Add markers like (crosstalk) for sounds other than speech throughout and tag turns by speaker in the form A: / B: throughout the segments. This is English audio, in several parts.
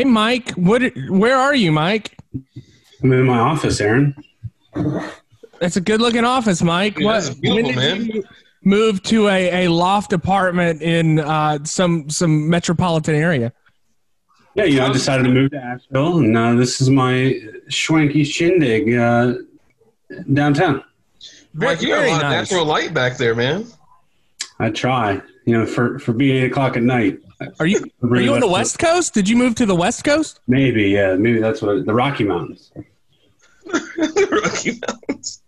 A: Hey, Mike. What? Where are you, Mike?
B: I'm in my office, Aaron.
A: That's a good-looking office, Mike.
C: Yeah,
A: what?
C: that's beautiful, man.
A: you move to a, a loft apartment in uh, some some metropolitan area?
B: Yeah, you know, I decided to move to Asheville, and uh, this is my schwanky shindig uh, downtown.
C: Mike, you got a
A: very
C: lot of
A: nice.
C: natural light back there, man.
B: I try, you know, for, for being eight o'clock at night.
A: Are you are you on the
B: West
A: West Coast? Did you move to the West Coast?
B: Maybe, yeah, maybe that's what the Rocky Mountains. (laughs)
C: Rocky Mountains.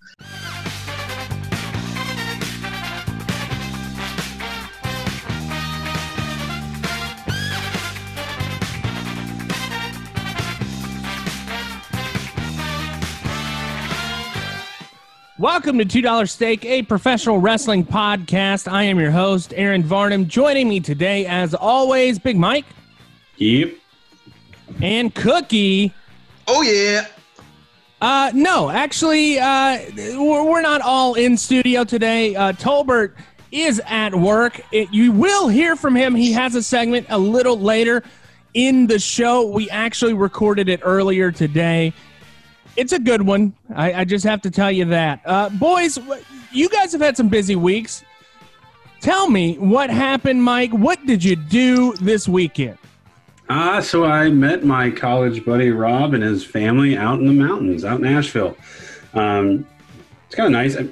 A: Welcome to Two Dollar Steak, a professional wrestling podcast. I am your host, Aaron Varnum. Joining me today, as always, Big Mike
B: Yep.
A: and Cookie.
C: Oh yeah.
A: Uh, no, actually, uh, we're, we're not all in studio today. Uh, Tolbert is at work. It, you will hear from him. He has a segment a little later in the show. We actually recorded it earlier today. It's a good one. I, I just have to tell you that. Uh, boys, you guys have had some busy weeks. Tell me what happened, Mike. What did you do this weekend?
B: Ah, so I met my college buddy Rob and his family out in the mountains, out in Asheville. Um, it's kind of nice. I-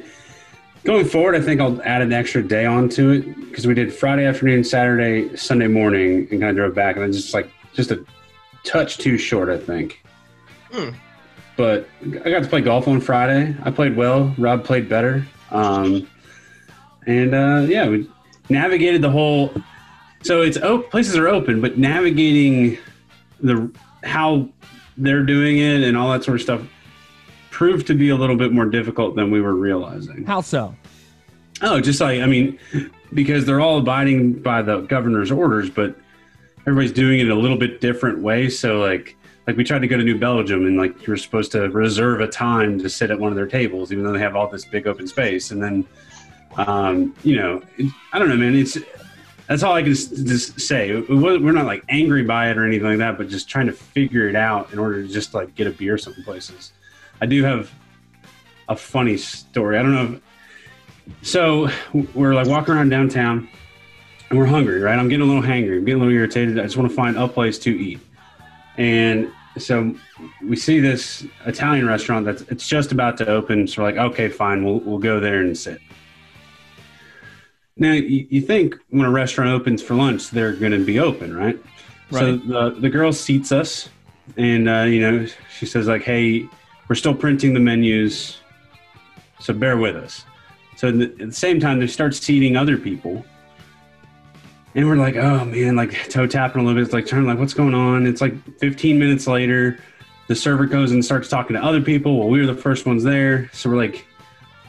B: Going forward, I think I'll add an extra day onto it because we did Friday afternoon, Saturday, Sunday morning, and kind of drove back, and I just like just a touch too short, I think.
C: Hmm.
B: But I got to play golf on Friday. I played well. Rob played better. Um, and uh, yeah, we navigated the whole so it's op- places are open, but navigating the how they're doing it and all that sort of stuff proved to be a little bit more difficult than we were realizing.
A: How so?
B: Oh, just like I mean, because they're all abiding by the governor's orders, but everybody's doing it a little bit different way. So like like we tried to go to New Belgium and like you were supposed to reserve a time to sit at one of their tables, even though they have all this big open space. And then um, you know, I don't know, man. It's that's all I can just say. We're not like angry by it or anything like that, but just trying to figure it out in order to just like get a beer some places. I do have a funny story. I don't know. If, so we're like walking around downtown and we're hungry, right? I'm getting a little hangry. I'm getting a little irritated. I just want to find a place to eat. And so we see this Italian restaurant that's it's just about to open. So we're like, okay, fine, we'll we'll go there and sit. Now you, you think when a restaurant opens for lunch, they're going to be open, right?
A: right?
B: So the the girl seats us, and uh, you know she says like, "Hey, we're still printing the menus, so bear with us." So the, at the same time, they start seating other people, and we're like, "Oh man!" Like toe tapping a little bit. It's like turning like, "What's going on?" It's like 15 minutes later, the server goes and starts talking to other people. Well, we were the first ones there, so we're like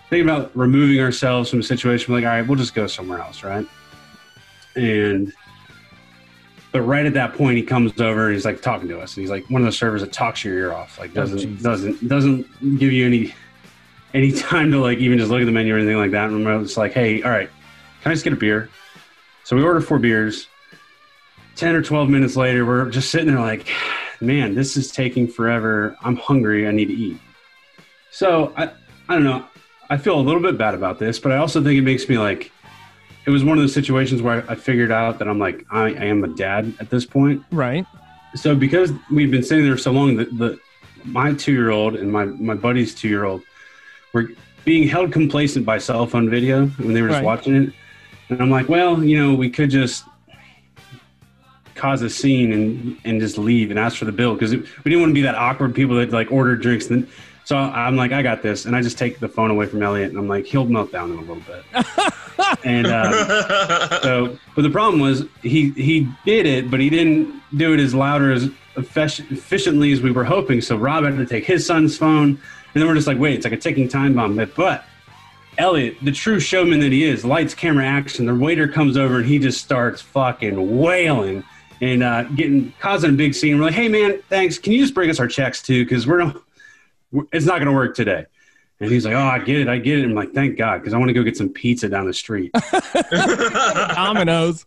B: thinking about removing ourselves from the situation. We're like, "All right, we'll just go somewhere else," right? And but right at that point, he comes over and he's like talking to us, and he's like one of the servers that talks your ear off, like oh, doesn't
A: Jesus.
B: doesn't doesn't give you any any (laughs) time to like even just look at the menu or anything like that. And we're just like, hey, all right, can I just get a beer? So we order four beers. Ten or twelve minutes later, we're just sitting there like, man, this is taking forever. I'm hungry. I need to eat. So I I don't know. I feel a little bit bad about this, but I also think it makes me like it was one of those situations where I figured out that I'm like I, I am a dad at this point.
A: Right.
B: So because we've been sitting there so long, that the my two year old and my my buddy's two year old were being held complacent by cell phone video when they were just
A: Right.
B: watching it, and I'm like, well, you know, we could just cause a scene and and just leave and ask for the bill because we didn't want to be that awkward people that like order drinks and. So I'm like, I got this, and I just take the phone away from Elliot, and I'm like, he'll melt down in a little bit. (laughs) and uh, (laughs) so, but the problem was he he did it, but he didn't do it as loud or as efficiently as we were hoping. So Rob had to take his son's phone, and then we're just like, wait, it's like a ticking time bomb. But, but Elliot, the true showman that he is, lights, camera, action. The waiter comes over and he just starts fucking wailing and uh, getting causing a big scene. We're like, hey man, thanks. Can you just bring us our checks too? Because we're not, we're- it's not going to work today. And he's like, oh, I get it, I get it. I'm like, thank God, because I want to go get some pizza down the street. (laughs)
A: Dominoes.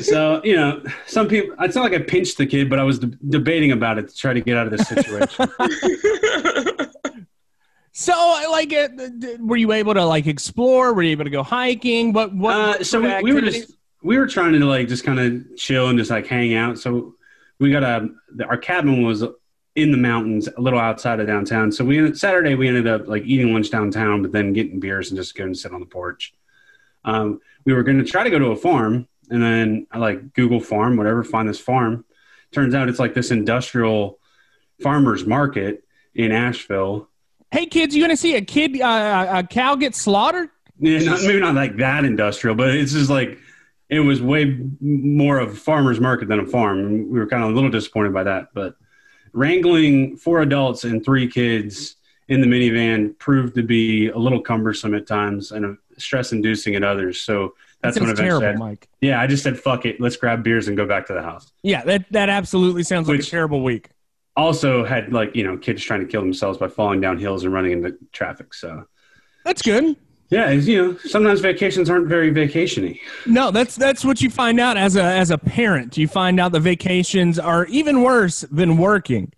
B: So you know, some people. It's not like I pinched the kid, but I was de- debating about it to try to get out of this situation. (laughs)
A: So, like, uh, were you able to like explore? Were you able to go hiking? What? What?
B: Uh, so we, we were just we were trying to like just kind of chill and just like hang out. So we got a our cabin was in the mountains, a little outside of downtown. So we Saturday we ended up like eating lunch downtown, but then getting beers and just going to sit on the porch. Um, we were going to try to go to a farm, and then I like Google farm, whatever, find this farm. Turns out it's like this industrial farmers market in Asheville.
A: Hey, kids, you gonna see a kid, uh, a cow get slaughtered?
B: Yeah, not, maybe not like that industrial, but it's just like it was way more of a farmer's market than a farm. We were kind of a little disappointed by that. But wrangling four adults and three kids in the minivan proved to be a little cumbersome at times and stress inducing at others. So that's
A: That
B: when I
A: terrible,
B: said,
A: Mike.
B: yeah, I just said, fuck it. Let's grab beers and go back to the house.
A: Yeah, that that absolutely sounds like a terrible week.
B: Also had like, you know, kids trying to kill themselves by falling down hills and running into traffic. So
A: That's good.
B: yeah, you know, sometimes vacations aren't very vacationy.
A: No, that's that's what you find out as a as a parent. You find out the vacations are even worse than working.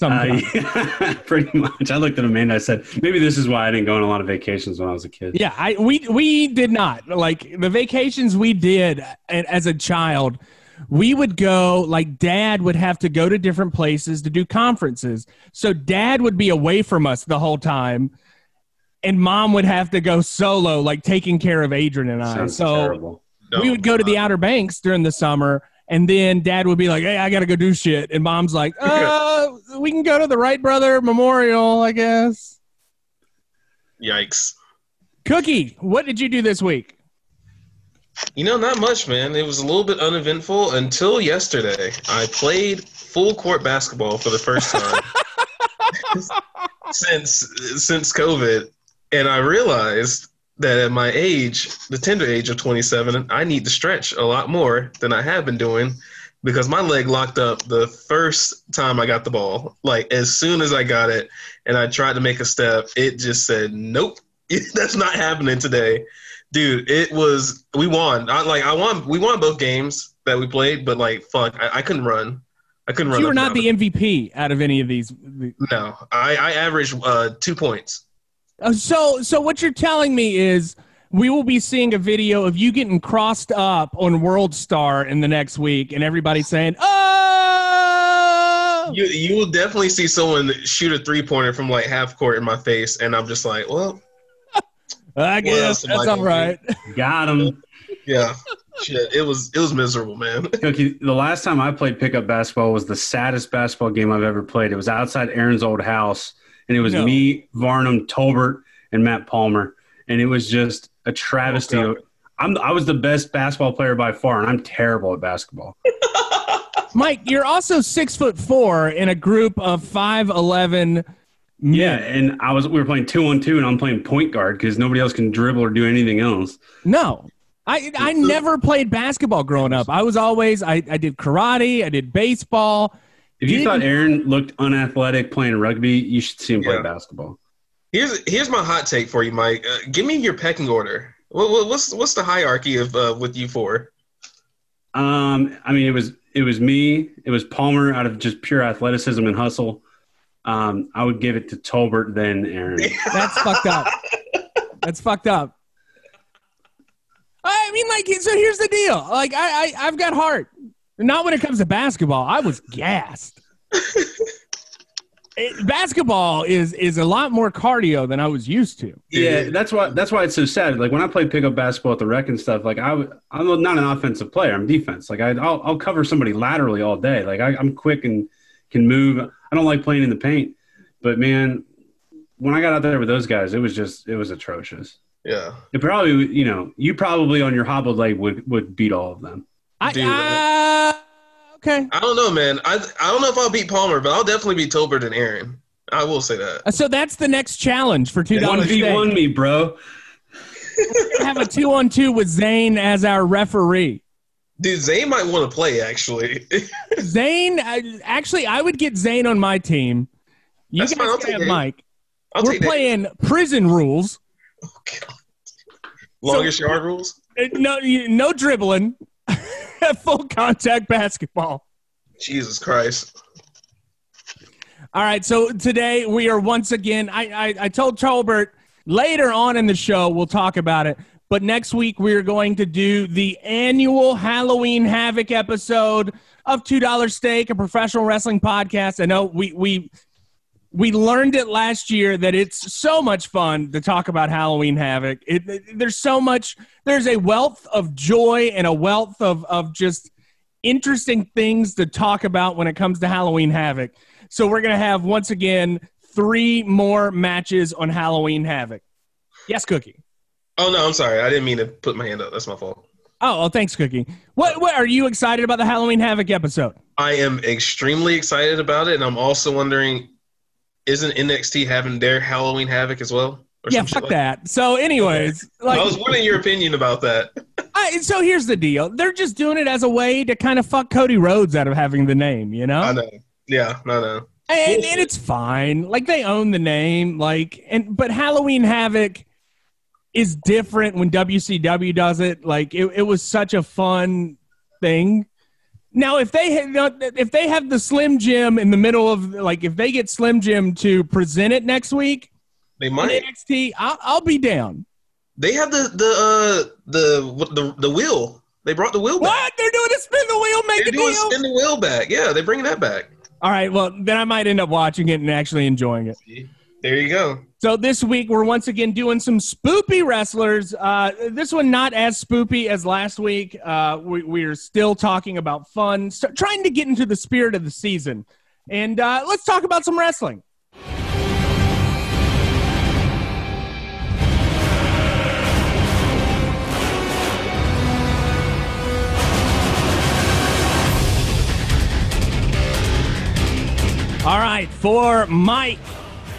B: Uh, (laughs) yeah, (laughs) pretty much. I looked at Amanda. I said, maybe this is why I didn't go on a lot of vacations when I was a kid.
A: Yeah, I we we did not like the vacations we did as a child. We would go like dad would have to go to different places to do conferences. So dad would be away from us the whole time and mom would have to go solo like taking care of Adrian and I.
B: Sounds
A: so
B: terrible.
A: we would go to the Outer Banks during the summer and then dad would be like, "Hey, I got to go do shit." And mom's like, (laughs) "Uh, we can go to the Wright brother memorial, I guess."
C: Yikes.
A: Cookie, what did you do this week?
C: You know, not much, man. It was a little bit uneventful until yesterday. I played full court basketball for the first time (laughs) since since COVID, and I realized that at my age, the tender age of 27, I need to stretch a lot more than I have been doing because my leg locked up the first time I got the ball. Like as soon as I got it and I tried to make a step, it just said, "Nope, (laughs) that's not happening today." Dude it was we won. I, like i won we won both games that we played but like fuck i, I couldn't run. I couldn't run
A: You were not the MVP out of any of these.
C: no. I i averaged uh two points.
A: Uh, So, so what you're telling me is we will be seeing a video of you getting crossed up on World Star in the next week, and everybody saying, "Oh!"
C: you you will definitely see someone shoot a three pointer from like half court in my face and i'm just like well
A: I guess
C: else am I
A: that's all right.
B: Got him. (laughs)
C: yeah shit it was it was miserable man (laughs)
B: Cookie, the last time I played pickup basketball was the saddest basketball game I've ever played. It was outside Aaron's old house, and it was
A: No.
B: me, Varnum, Tolbert, and Matt Palmer, and it was just a travesty.
C: Okay.
B: I'm I was the best basketball player by far, and I'm terrible at basketball. (laughs)
A: Mike, you're also six foot four in a group of five eleven.
B: Yeah, and I was we were playing two on two, and I'm playing point guard because nobody else can dribble or do anything else.
A: No. I, I never played basketball growing up. I was always I, I did karate, I did baseball.
B: If you thought Aaron looked unathletic playing rugby, you should see him play basketball.
C: here's here's my hot take for you mike uh, give me your pecking order what, what, what's what's the hierarchy of uh, with you four
B: Um, I mean, it was it was me. It was Palmer out of just pure athleticism and hustle. Um, I would give it to Tolbert, then Aaron. (laughs)
A: That's fucked up. That's fucked up. I mean, like, so here's the deal. Like, I, I I've got heart. Not when it comes to basketball. I was gassed. It- basketball is is a lot more cardio than I was used to.
B: Yeah, that's why that's why it's so sad. Like when I play pickup basketball at the rec and stuff, like I I'm not an offensive player. I'm defense. Like I, I'll, I'll cover somebody laterally all day. Like I, I'm quick and can move. I don't like playing in the paint, but man, when I got out there with those guys, it was just it was atrocious.
C: yeah
B: It probably, you know, you probably on your hobbled leg would would beat all of them.
A: I,
C: Dude,
A: uh, okay.
C: I don't know, man. I I don't know if I'll beat Palmer, but I'll definitely beat Tolbert and Aaron. I will say that.
A: So that's the next challenge for two
B: One
A: dollars.
B: v one me, bro. (laughs)
A: Have a two on two with Zane as our referee.
C: Dude, Zay might want to play actually. (laughs)
A: Zane, actually, I would get Zane on my team. You
C: That's
A: guys can
C: take
A: have Mike.
C: I'll
A: We're
C: take that.
A: playing prison rules.
C: Oh, God. Longest yard rules.
A: Uh, No, no dribbling. (laughs) full contact basketball.
C: Jesus Christ.
A: All right, so today we are once again. I I, I told Tolbert later on in the show we'll talk about it, but next week we are going to do the annual Halloween Havoc episode of Two Dollar Steak, a professional wrestling podcast. I know we we we learned it last year that it's so much fun to talk about Halloween Havoc. It, it- there's so much. There's a wealth of joy and a wealth of of just interesting things to talk about when it comes to Halloween Havoc. So we're gonna have once again three more matches on Halloween Havoc. Yes, Cookie.
C: Oh no, I'm sorry. I didn't mean to put my hand up. That's my fault.
A: Oh, well, thanks, Cookie. What, what are you excited about the Halloween Havoc episode?
C: I am extremely excited about it, and I'm also wondering, isn't NXT having their Halloween Havoc as well?
A: Yeah, fuck
C: like
A: that. So, anyways, like,
C: I was wondering your opinion about that. (laughs)
A: I, so here's the deal: they're just doing it as a way to kind of fuck Cody Rhodes out of having the name, you know,
C: I know. Yeah, no, no.
A: and, and it's fine. Like they own the name, like, and but Halloween Havoc is different when WCW does it. Like, it, it was such a fun thing. Now, if they had, if they have the Slim Jim in the middle of, like, if they get Slim Jim to present it next week
C: They might.
A: NXT, I'll, I'll be down.
C: They have the the uh the the the wheel. They brought the wheel back.
A: What they're doing is spin the wheel, make
C: They're
A: a
C: doing
A: deal.
C: spin the wheel back. Yeah, they're bringing that back.
A: All right, well, then I might end up watching it and actually enjoying it.
C: There you go.
A: So this week we're once again doing some spoopy wrestlers. Uh, this one not as spoopy as last week. Uh, we, we're still talking about fun, so trying to get into the spirit of the season. And uh, let's talk about some wrestling. All right, for Mike,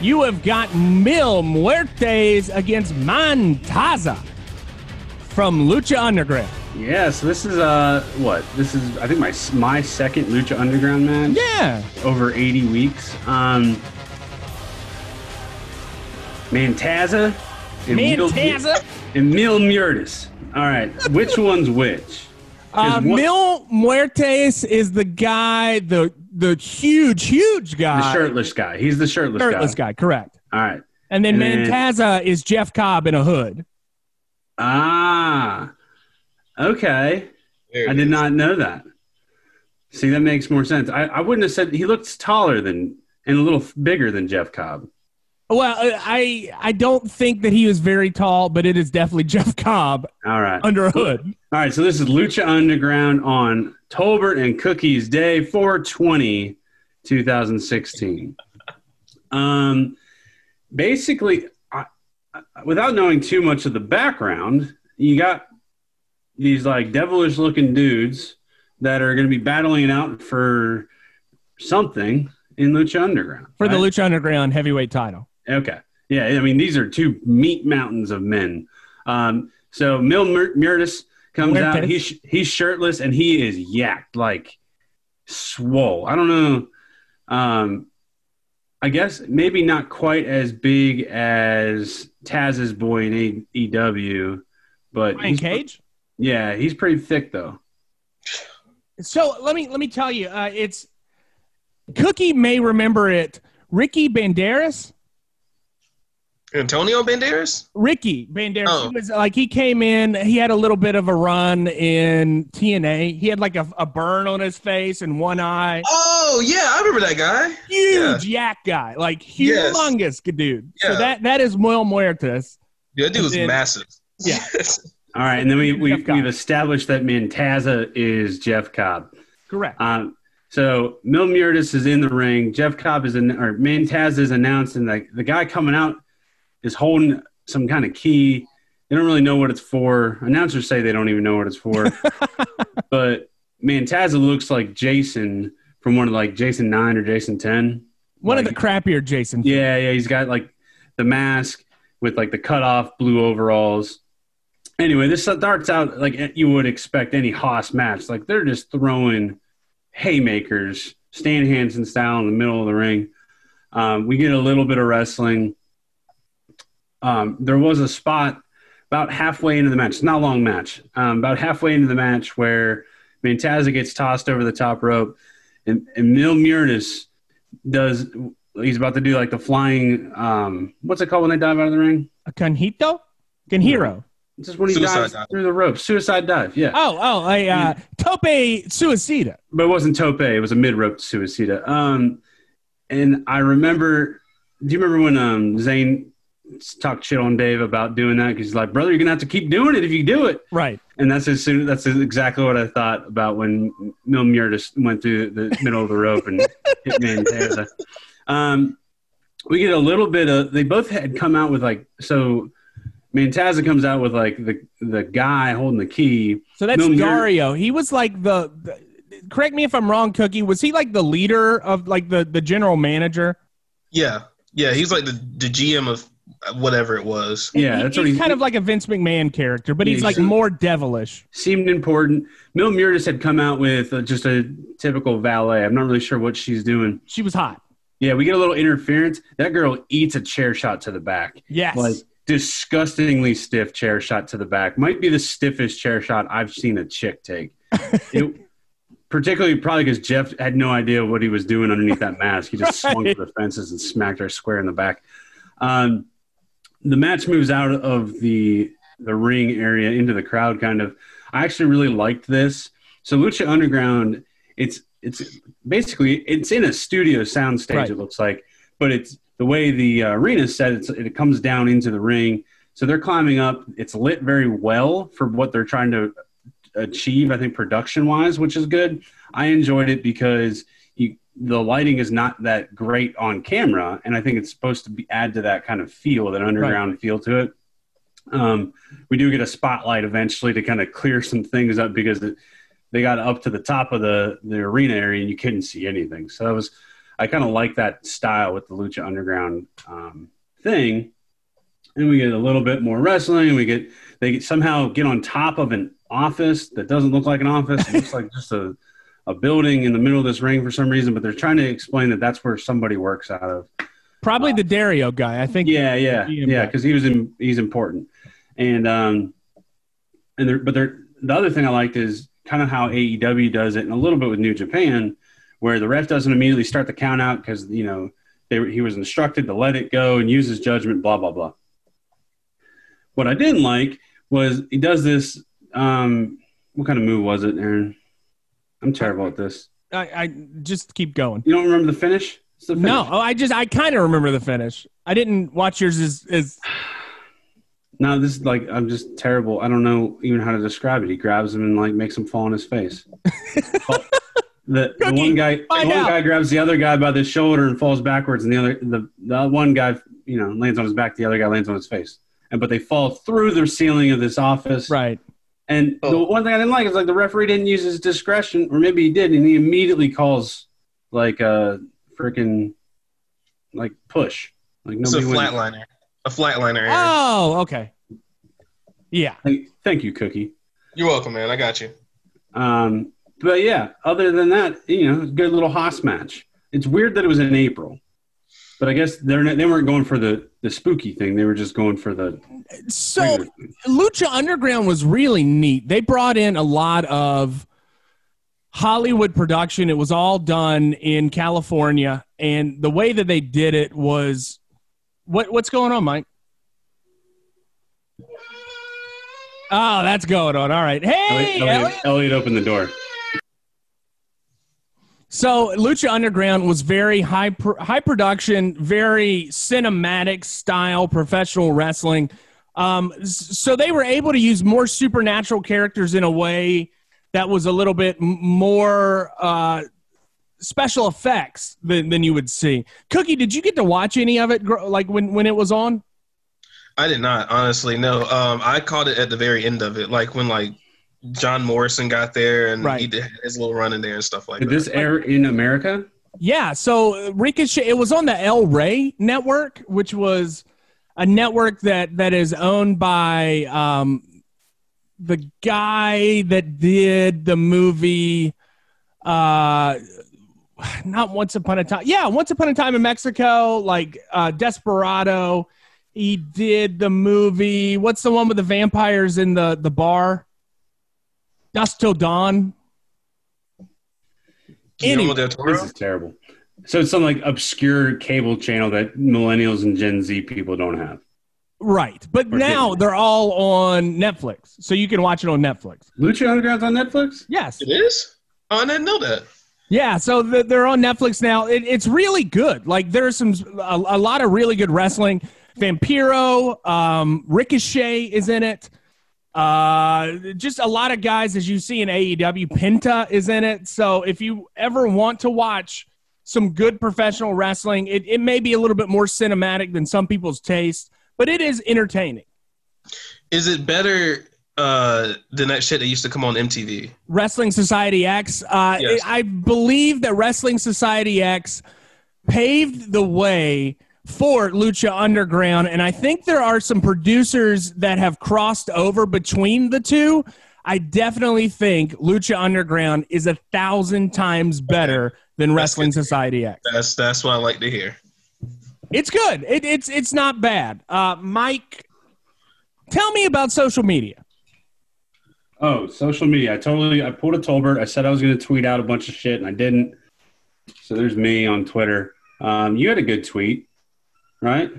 A: you have got Mil Muertes against Mantaza from Lucha Underground.
B: Yeah, so this is uh what? This is I think my my second Lucha Underground match
A: Yeah.
B: over 80 weeks. Um Mantaza and Mil-
A: Mantaza.
B: and Mil Muertes. All right, which (laughs) one's which?
A: Uh,
B: 'Cause one-
A: Mil Muertes is the guy, the the huge, huge guy, the
B: shirtless guy. He's the shirtless, guy.
A: shirtless
B: guy.
A: guy, correct.
B: All right.
A: And then
B: And then-
A: Mantaza is Jeff Cobb in a hood.
B: Ah. Okay. I did
C: is.
B: not know that. See, that makes more sense. I, I wouldn't have said he looks taller than and a little bigger than Jeff Cobb.
A: Well, uh, I I don't think that he was very tall, but it is definitely (laughs) Jeff Cobb
B: All right.
A: under a hood.
B: All right, so this is Lucha Underground on Tolbert and Cookies Day 420, 2016. Um, basically, I, without knowing too much of the background, you got these like devilish looking dudes that are going to be battling out for something in Lucha Underground.
A: For the? Lucha Underground heavyweight title.
B: Okay. Yeah, I mean these are two meat mountains of men. Um, so Mil Mur- Muertes comes out. He's he's shirtless and he is yacked like swole. I don't know. Um, I guess maybe not quite as big as Taz's boy in AEW, but
A: Brian Cage.
B: Yeah, he's pretty thick though.
A: So let me let me tell you, uh, it's Cookie may remember it. Ricky Banderas.
C: Antonio Banderas?
A: Ricky Banderas.
C: Oh.
A: He was like he came in. He had a little bit of a run in TNA. He had like a, a burn on his face and one eye.
C: Oh yeah, I remember that guy.
A: Huge yak guy, like
C: Yes.
A: humongous dude. So that that is Mil Muertes.
C: Yeah, that dude was
A: then-
C: massive.
A: Yeah.
B: All right, and then we, we we've established that Mantaza is Jeff Cobb.
A: Correct.
B: Um, so Mil Muertes is in the ring. Jeff Cobb is in, or Mantaza is announced, and the, the guy coming out is holding some kind of key. They don't really know what it's for. Announcers say they don't even know what it's for. (laughs) but man, Mantaza looks like Jason from one of like Jason Nine or Jason Ten.
A: One of the crappier Jason.
B: Yeah, yeah, he's got like the mask with like the cut off blue overalls. Anyway, this starts out like you would expect any hoss match. Like they're just throwing haymakers, Stan Hansen style in the middle of the ring. Um, we get a little bit of wrestling. Um, there was a spot about halfway into the match. It's not a long match. Um, about halfway into the match where Mantaza gets tossed over the top rope, and, and Mil Muertes does. He's about to do like the flying. Um, what's it called when they dive out of the ring?
A: A conjito? Conhiro.
B: Just when he
C: Suicide
B: dives
C: dive.
B: through the rope, suicide dive. Yeah,
A: Oh, oh, a uh, tope suicida.
B: but it wasn't tope. It was a mid rope suicida. Um, and I remember. Do you remember when um Zane talked shit on Dave about doing that? Because he's like, brother, you're gonna have to keep doing it if you do it.
A: Right.
B: And that's as soon, that's exactly what I thought about when Mil Muertes went through the middle of the rope and hit Mantaza. Um, we get a little bit of. They both had come out with like so. Mantaza comes out with like the the guy holding the key.
A: So that's
B: Mil Muer-
A: Dario. He was like the, the. Correct me if I'm wrong, Cookie. Was he like the leader of like the the general manager?
C: Yeah, yeah. He's like the the GM of whatever it was.
B: Yeah,
A: He-
B: that's
A: he's
B: what he's
A: kind of like a Vince McMahon character, but
B: Yeah,
A: he's like
B: he's-
A: more devilish.
B: seemed important. Mil Muertes had come out with uh, just a typical valet. I'm not really sure what she's doing.
A: She was hot.
B: Yeah, we get a little interference. That girl eats a chair shot to the back.
A: Yes.
B: like disgustingly stiff chair shot to the back. Might be the stiffest chair shot I've seen a chick take. (laughs) it, particularly probably because Jeff had no idea what he was doing underneath that mask. He just (laughs) swung
A: Right.
B: for the fences and smacked her square in the back. Um, the match moves out of the the ring area into the crowd. Kind of. I actually really liked this. So Lucha Underground, it's it's basically it's in a studio soundstage.
A: Right.
B: It looks like, but it's the way the uh, arena is set. It's, it comes down into the ring. So they're climbing up. It's lit very well for what they're trying to achieve. I think production wise, which is good. I enjoyed it because the lighting is not that great on camera, and I think it's supposed to be add to that kind of feel, that underground feel to it. Um, we do get a spotlight eventually to kind of clear some things up because it, they got up to the top of the the arena area and you couldn't see anything. So that was I kind of like that style with the Lucha Underground um, thing. And we get a little bit more wrestling. We get they get, somehow get on top of an office that doesn't look like an office. It looks like just a a building in the middle of this ring for some reason. But they're trying to explain that that's where somebody works out of.
A: Probably the Dario guy. I think.
B: Yeah, yeah, yeah, because he was in, he's important, and um, and there, but there, the other thing I liked is kind of how AEW does it, and a little bit with New Japan, where the ref doesn't immediately start the count out because you know they, he was instructed to let it go and use his judgment, blah blah blah. What I didn't like was he does this. Um, what kind of move was it, Aaron? I'm terrible at this.
A: I, I just keep going.
B: You don't remember the finish? The finish.
A: No, oh, I just I kind of remember the finish. I didn't watch yours as as (sighs)
B: No, this is like I'm just terrible. I don't know even how to describe it. He grabs him and like makes him fall on his face. (laughs) The, the
A: Cookie,
B: one guy, the one
A: out.
B: guy grabs the other guy by the shoulder and falls backwards, and the other, the the one guy, you know, lands on his back. The other guy lands on his face, and but they fall through the ceiling of this office.
A: right.
B: And the
C: Oh.
B: one thing I didn't like is like the referee didn't use his discretion, or maybe he did, and he immediately calls like a freaking like push. Like
C: It's a flatliner. A flatliner. Aaron.
A: Oh, okay. Yeah.
B: Thank, thank you, Cookie.
C: You're welcome, man. I got you.
B: Um, but yeah, other than that, you know, good little hoss match. It's weird that it was in April, but I guess they're not, they weren't going for the the spooky thing. They were just going for the.
A: So. Lucha Underground was really neat. They brought in a lot of Hollywood production. It was all done in California, and the way that they did it was what what's going on, Mike? Oh, that's going on. All right. Hey,
B: Elliot, Elliot,
A: Elliot.
B: Elliot opened the door.
A: So Lucha Underground was very high pr- high production, very cinematic style professional wrestling. Um, so they were able to use more supernatural characters in a way that was a little bit more uh, special effects than, than you would see. Cookie, did you get to watch any of it? Like when when it was on?
C: I did not, honestly. No. Um, I caught it at the very end of it, like when like John Morrison got there and
A: Right.
C: he did his little run in there and stuff like
B: Did
C: that.
B: this air in America?
A: Yeah, so Ricochet it was on the El Rey network, which was a network that that is owned by um the guy that did the movie uh not once upon a time yeah once upon a time in mexico like uh desperado he did the movie what's the one with the vampires in the the bar dust till dawn Anyway,
C: del
B: This is terrible. So it's some like obscure cable channel that millennials and Gen Z people don't have.
A: Right. But
B: Or
A: now
B: didn't.
A: they're all on Netflix. So you can watch it on Netflix.
B: Lucha Underground's on Netflix.
A: Yes.
C: It is. Oh, I didn't know that.
A: Yeah, so th- they're on Netflix now. It, it's really good. Like there's some a, a lot of really good wrestling. Vampiro, um, Ricochet is in it. Uh, just a lot of guys as you see in AEW. Penta is in it. So if you ever want to watch some good professional wrestling, it, it may be a little bit more cinematic than some people's taste, but it is entertaining.
C: Is it better uh, than that shit that used to come on MTV?
A: Wrestling Society X. Uh,
C: Yes.
A: I believe that Wrestling Society X paved the way for Lucha Underground, and I think there are some producers that have crossed over between the two. I definitely think Lucha Underground is a thousand times better than
C: That's
A: Wrestling
C: good.
A: Society X.
C: That's that's what I like to hear.
A: It's good. It, it's it's not bad. Uh, Mike, tell me about social media.
B: Oh, social media. I totally I pulled a Tolbert. I said I was going to tweet out a bunch of shit, and I didn't. So there's me on Twitter. Um, you had a good tweet, right?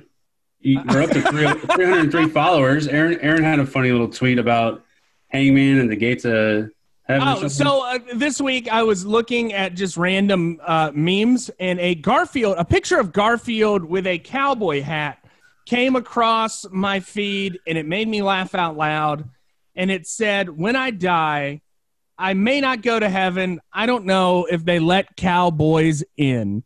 B: We're up to 303 (laughs) followers. Aaron Aaron had a funny little tweet about Hangman and the gates of heaven.
A: Oh, so uh, this week I was looking at just random uh, memes, and a Garfield, a picture of Garfield with a cowboy hat, came across my feed, and it made me laugh out loud. And it said, "When I die, I may not go to heaven. I don't know if they let cowboys in."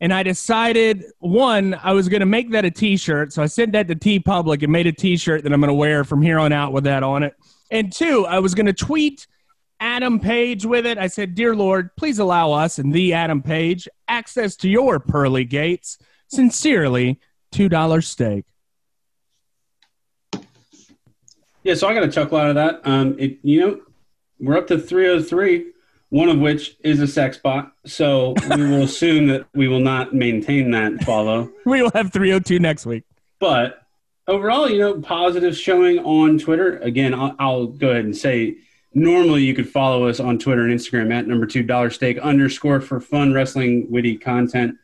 A: And I decided one, I was going to make that a T-shirt, so I sent that to TeePublic and made a T-shirt that I'm going to wear from here on out with that on it. And two, I was going to tweet Adam Page with it. I said, Dear Lord, please allow us and the Adam Page access to your pearly gates. Sincerely, $2 steak.
B: Yeah, so I got a chuckle out of that. Um, it, you know, we're up to 303, one of which is a sex bot. So we will (laughs) assume that we will not maintain that follow.
A: We will have 302 next week.
B: But overall, you know, positive showing on Twitter. Again, I'll, I'll go ahead and say normally you could follow us on Twitter and Instagram at number two dollar steak underscore for fun wrestling witty content.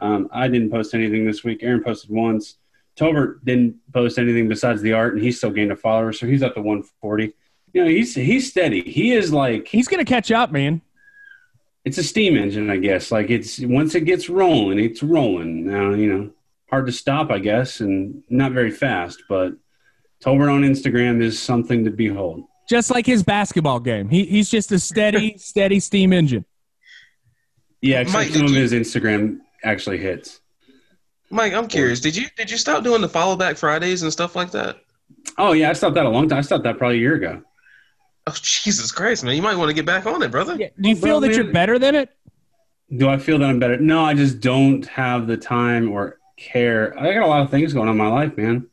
B: Um, I didn't post anything this week. Aaron posted once. Tolbert didn't post anything besides the art, and he still gained a follower, so he's up to 140. You know, he's he's steady. He is like
A: He's going to catch up, man.
B: it's a steam engine, I guess. Like it's once it gets rolling, it's rolling. Now, you know, hard to stop, I guess, and not very fast. But Tolbert on Instagram is something to behold.
A: Just like his basketball game. He, he's just a steady, (laughs) steady steam engine.
B: Yeah, except
C: Mike,
B: some of
C: you-
B: his Instagram actually hits.
C: Mike, I'm curious. Did you did you stop doing the follow back Fridays and stuff like that?
B: Oh yeah, I stopped that a long time. I stopped that probably a year ago.
C: Oh Jesus Christ, man! You might want to get back on it, brother.
A: Yeah. Do you
B: Well,
A: feel that
B: man-
A: you're better than it?
B: Do I feel that I'm better? No, I just don't have the time or care. I got a lot of things going on in my life, man.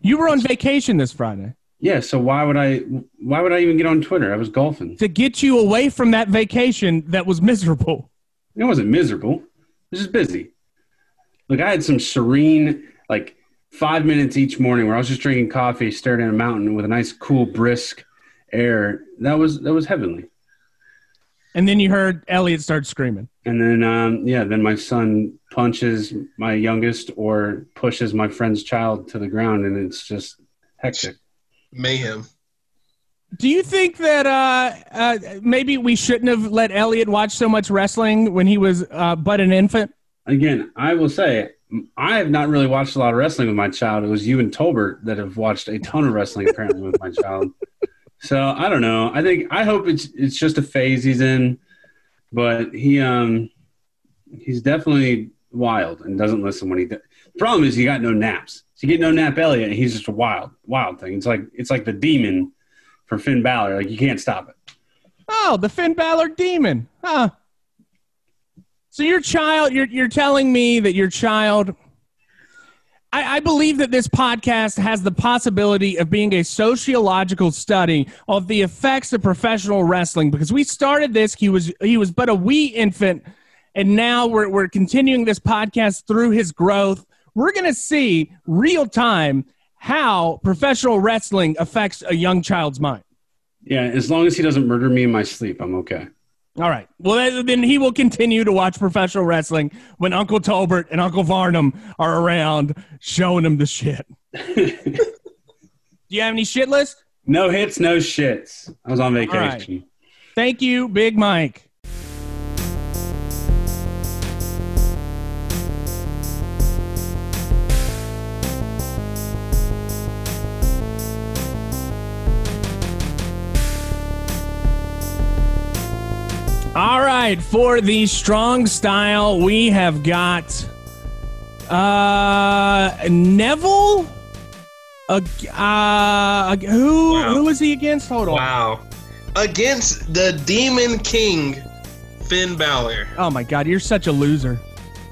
A: You were on vacation this Friday.
B: Yeah, so why would I? Why would I even get on Twitter? I was golfing.
A: To get you away from that vacation that was miserable.
B: It wasn't miserable. It was just busy. Look, I had some serene, like five minutes each morning where I was just drinking coffee, staring at a mountain with a nice, cool, brisk air. That was that was heavenly.
A: And then you heard Elliot start screaming.
B: And then, um, yeah, then my son punches my youngest or pushes my friend's child to the ground, and it's just hectic.
C: Mayhem.
A: Do you think that uh, uh, maybe we shouldn't have let Elliot watch so much wrestling when he was uh, but an infant?
B: Again, I will say I have not really watched a lot of wrestling with my child. It was you and Tolbert that have watched a ton of wrestling apparently with my child. (laughs) So I don't know. I think I hope it's it's just a phase he's in, but he um he's definitely wild and doesn't listen when he. The problem is he got no naps. So you get no nap Elliot, and he's just a wild wild thing. It's like it's like the demon for Finn Balor. Like you can't stop it.
A: Oh, the Finn Balor demon. Huh. So your child, you're you're telling me that your child I, I believe that this podcast has the possibility of being a sociological study of the effects of professional wrestling because we started this, he was he was but a wee infant, and now we're we're continuing this podcast through his growth. We're gonna see real time how professional wrestling affects a young child's mind.
B: Yeah, as long as he doesn't murder me in my sleep, I'm okay.
A: All right. Well, then he will continue to watch professional wrestling when Uncle Tolbert and Uncle Varnum are around showing him the shit. (laughs) Do you have any shit list?
B: No hits, no shits. I was on
A: right.
B: vacation.
A: Thank you, Big Mike. Right, for the strong style, we have got uh Neville. Uh, uh who
C: Wow.
A: who is he against? Hold on.
C: Wow. Against the Demon King, Finn Balor.
A: Oh my god, you're such a loser.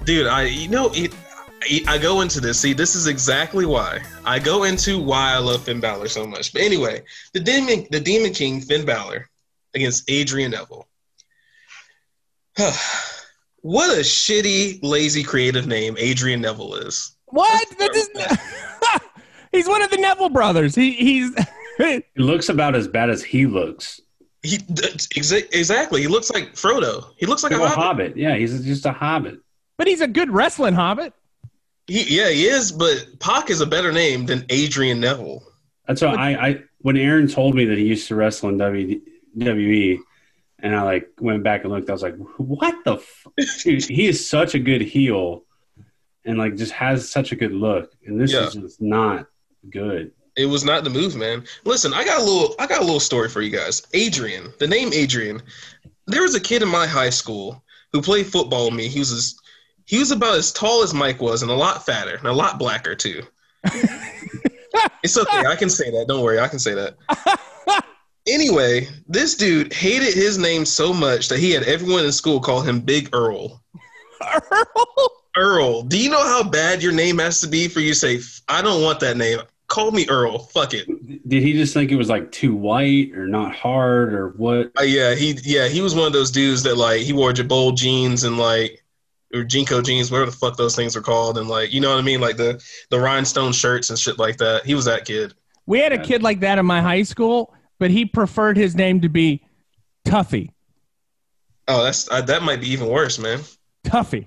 C: Dude, I you know it, I, I go into this. See, this is exactly why I go into why I love Finn Balor so much. But anyway, the demon, the Demon King, Finn Balor, against Adrian Neville. (sighs) what a shitty, lazy, creative name Adrian Neville is.
A: What? That is (laughs) He's one of the Neville brothers. He he's (laughs)
B: He looks about as bad as he looks.
C: He exa- exactly. He looks like Frodo. He looks like
B: Like
C: a
B: a
C: hobbit.
B: hobbit. Yeah, he's just a hobbit.
A: but he's a good wrestling hobbit.
C: He, yeah, he is. But Pac is a better name than Adrian Neville.
B: That's why I, I when Aaron told me that he used to wrestle in WWE, and I like went back and looked, I was like, what the f-? Dude, he is such a good heel and like just has such a good look. And this
C: Yeah.
B: is just not good.
C: It was not the move, man. Listen, I got a little I got a little story for you guys. Adrian, the name Adrian. There was a kid in my high school who played football with me. He was as, he was about as tall as Mike was and a lot fatter and a lot blacker too. (laughs) it's okay, I can say that. Don't worry, I can say that. (laughs) Anyway, this dude hated his name so much that he had everyone in school call him Big Earl. Earl, Earl. do you know how bad your name has to be for you to say, I don't want that name? Call me Earl. Fuck it.
B: Did he just think it was like too white or not hard or what?
C: Uh, yeah, he yeah he was one of those dudes that like he wore Jabol jeans and like or JNCO jeans, whatever the fuck those things are called, and like you know what I mean, like the the rhinestone shirts and shit like that. He was that kid.
A: We had a kid like that in my high school, but he preferred his name to be Tuffy.
C: Oh, that's uh, that might be even worse, man.
A: Tuffy.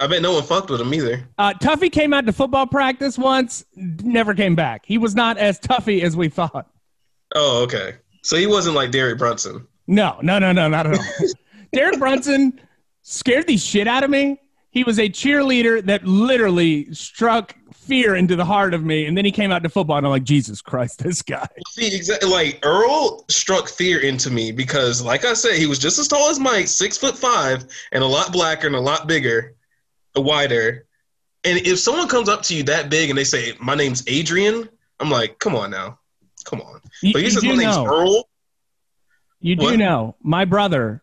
C: I bet no one fucked with him either.
A: Uh, Tuffy came out to football practice once, never came back. He was not as Tuffy as we thought.
C: Oh, okay. So he wasn't like Derek Brunson.
A: No, no, no, no, not at all. (laughs) Derek Brunson scared the shit out of me. He was a cheerleader that literally struck fear into the heart of me. And then he came out to football, and I'm like, Jesus Christ, this guy. (laughs)
C: See, exactly. Like Earl struck fear into me because, like I said, he was just as tall as Mike, six foot five, and a lot blacker and a lot bigger, uh, wider. And if someone comes up to you that big and they say, "My name's Adrian," I'm like, "Come on now, come on."
A: You,
C: But he
A: you
C: says,
A: do
C: "My name's
A: know,
C: Earl."
A: you do
C: What?
A: know, my brother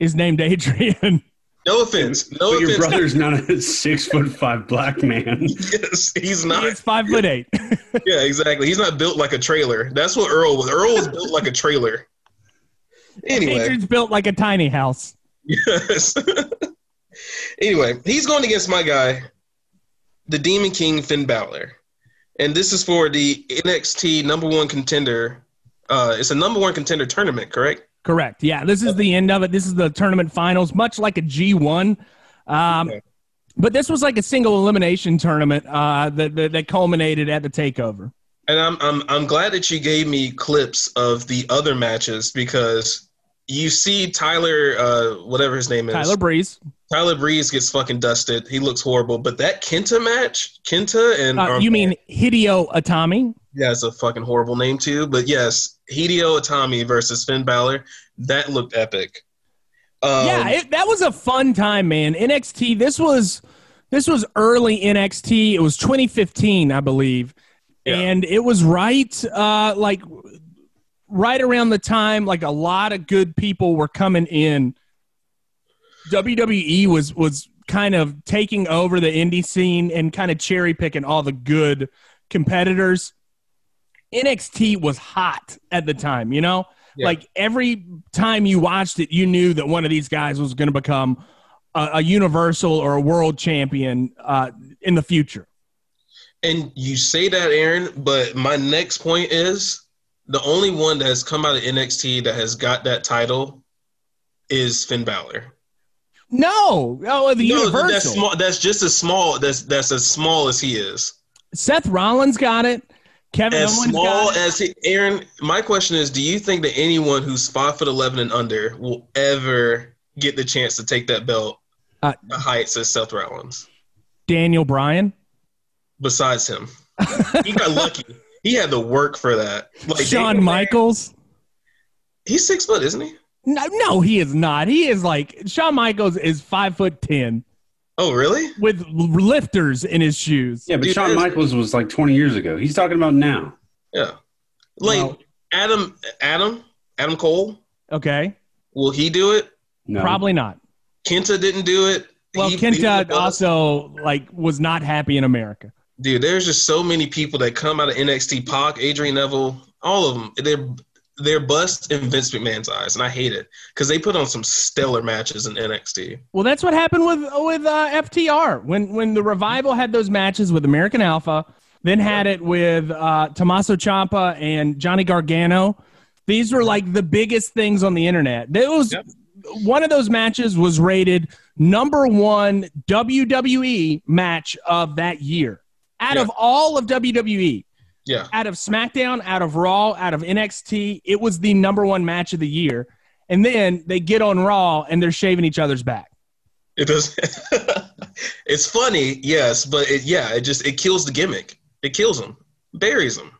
A: is named Adrian. (laughs)
C: No offense. No
B: But your brother's not a six foot five black man. (laughs)
C: yes, he's not.
A: is five foot eight. (laughs)
C: Yeah, exactly. He's not built like a trailer. That's what Earl was. Earl was built like a trailer. Anyway.
A: Adrian's built like a tiny house.
C: Yes. (laughs) anyway, he's going against my guy, the Demon King Finn Balor, and this is for the NXT number one contender. Uh, it's a number one contender tournament, correct?
A: Correct. Yeah, this is the end of it. This is the tournament finals, much like a G1. Um,
C: Okay.
A: But this was like a single elimination tournament uh, that, that that culminated at the takeover.
C: And I'm I'm I'm glad that you gave me clips of the other matches because you see Tyler, uh, whatever his name is,
A: Tyler Breeze.
C: Tyler Breeze gets fucking dusted. He looks horrible. But that Kenta match, Kenta and
A: Uh, you mean Hideo Itami?
C: Yeah, it's a fucking horrible name too. But yes, Hideo Itami versus Finn Balor. That looked epic. Um,
A: yeah, it, that was a fun time, man. NXT. This was this was early NXT. It was 2015, I believe,
C: Yeah.
A: and it was right uh, like right around the time like a lot of good people were coming in. WWE was was kind of taking over the indie scene and kind of cherry picking all the good competitors. NXT was hot at the time, you know?
C: Yeah.
A: Like every time you watched it, you knew that one of these guys was going to become a, a universal or a world champion uh, in the future.
C: and you say that, Aaron, but my next point is the only one that has come out of NXT that has got that title is Finn Balor.
A: No, oh, the
C: No,
A: Universal.
C: that's small. That's just as small. That's that's as small as he is.
A: Seth Rollins got it. Kevin
C: As
A: Owens
C: small as he, Aaron. My question is: Do you think that anyone who's five foot eleven and under will ever get the chance to take that belt
A: Uh,
C: the heights as Seth Rollins?
A: Daniel Bryan,
C: Besides him, he got lucky. (laughs) He had to work for that. Like
A: Shawn
C: Daniel
A: Michaels.
C: He's six foot, isn't he?
A: No, no, he is not. He is like Shawn Michaels is five foot ten
C: Oh, really?
A: with lifters in his shoes.
B: Yeah, but
C: Dude,
B: Shawn Michaels was like 20 years ago. He's talking about now.
C: Yeah. Like
A: Well-
C: Adam, Adam, Adam Cole.
A: Okay,
C: Will he do it?
B: No.
A: probably not.
C: Kenta didn't do it.
A: Well,
C: He- he was
A: Kenta
C: a
A: also like was not happy in America.
C: dude. There's just so many people that come out of NXT. Pac, Adrian Neville, all of them. They're they're bust in Vince McMahon's eyes, and I hate it because they put on some stellar matches in NXT.
A: Well, that's what happened with with uh, FTR when when the revival had those matches with American Alpha, then had it with uh, Tommaso Ciampa and Johnny Gargano. These were like the biggest things on the internet. There was
C: Yep.
A: one of those matches was rated number one WWE match of that year out
C: Yeah.
A: of all of WWE.
C: Yeah,
A: Out of SmackDown, out of Raw, out of NXT, it was the number one match of the year. And then they get on Raw and they're shaving each other's back.
C: it does. (laughs) it's funny, yes, but it, yeah, it just it kills the gimmick. It kills them, buries them,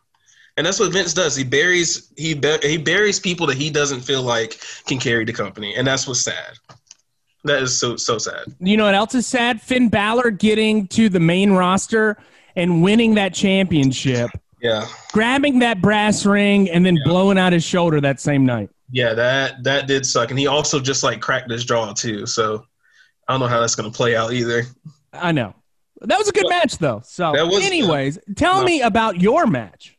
C: and that's what Vince does. He buries he he buries people that he doesn't feel like can carry the company, and that's what's sad. That is so so sad.
A: You know what else is sad? Finn Balor getting to the main roster and winning that championship,
C: Yeah.
A: grabbing that brass ring, and then blowing out his shoulder that same night.
C: Yeah, that that did suck, and he also just like cracked his jaw too. So I don't know how that's gonna play out either.
A: I know. That was a good match, though. So,
C: was- uh,
A: anyways, tell
C: No.
A: me about your match.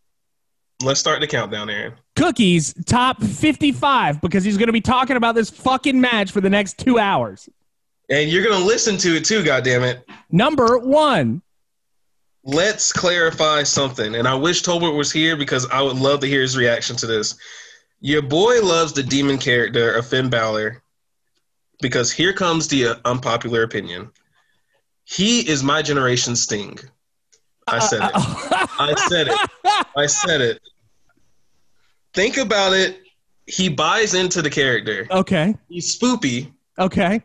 C: Let's start the countdown, Aaron.
A: Cookies top 55 because he's going to be talking about this fucking match for the next two hours.
C: And you're gonna listen to it too, goddammit.
A: Number one.
C: Let's clarify something, and I wish Tolbert was here because I would love to hear his reaction to this. Your boy loves the demon character of Finn Balor because here comes the uh, unpopular opinion. He is my generation Sting. I uh, said it. Uh, I said it. Uh. I said it. Think about it. He buys into the character.
A: okay.
C: He's spoopy,
A: Okay.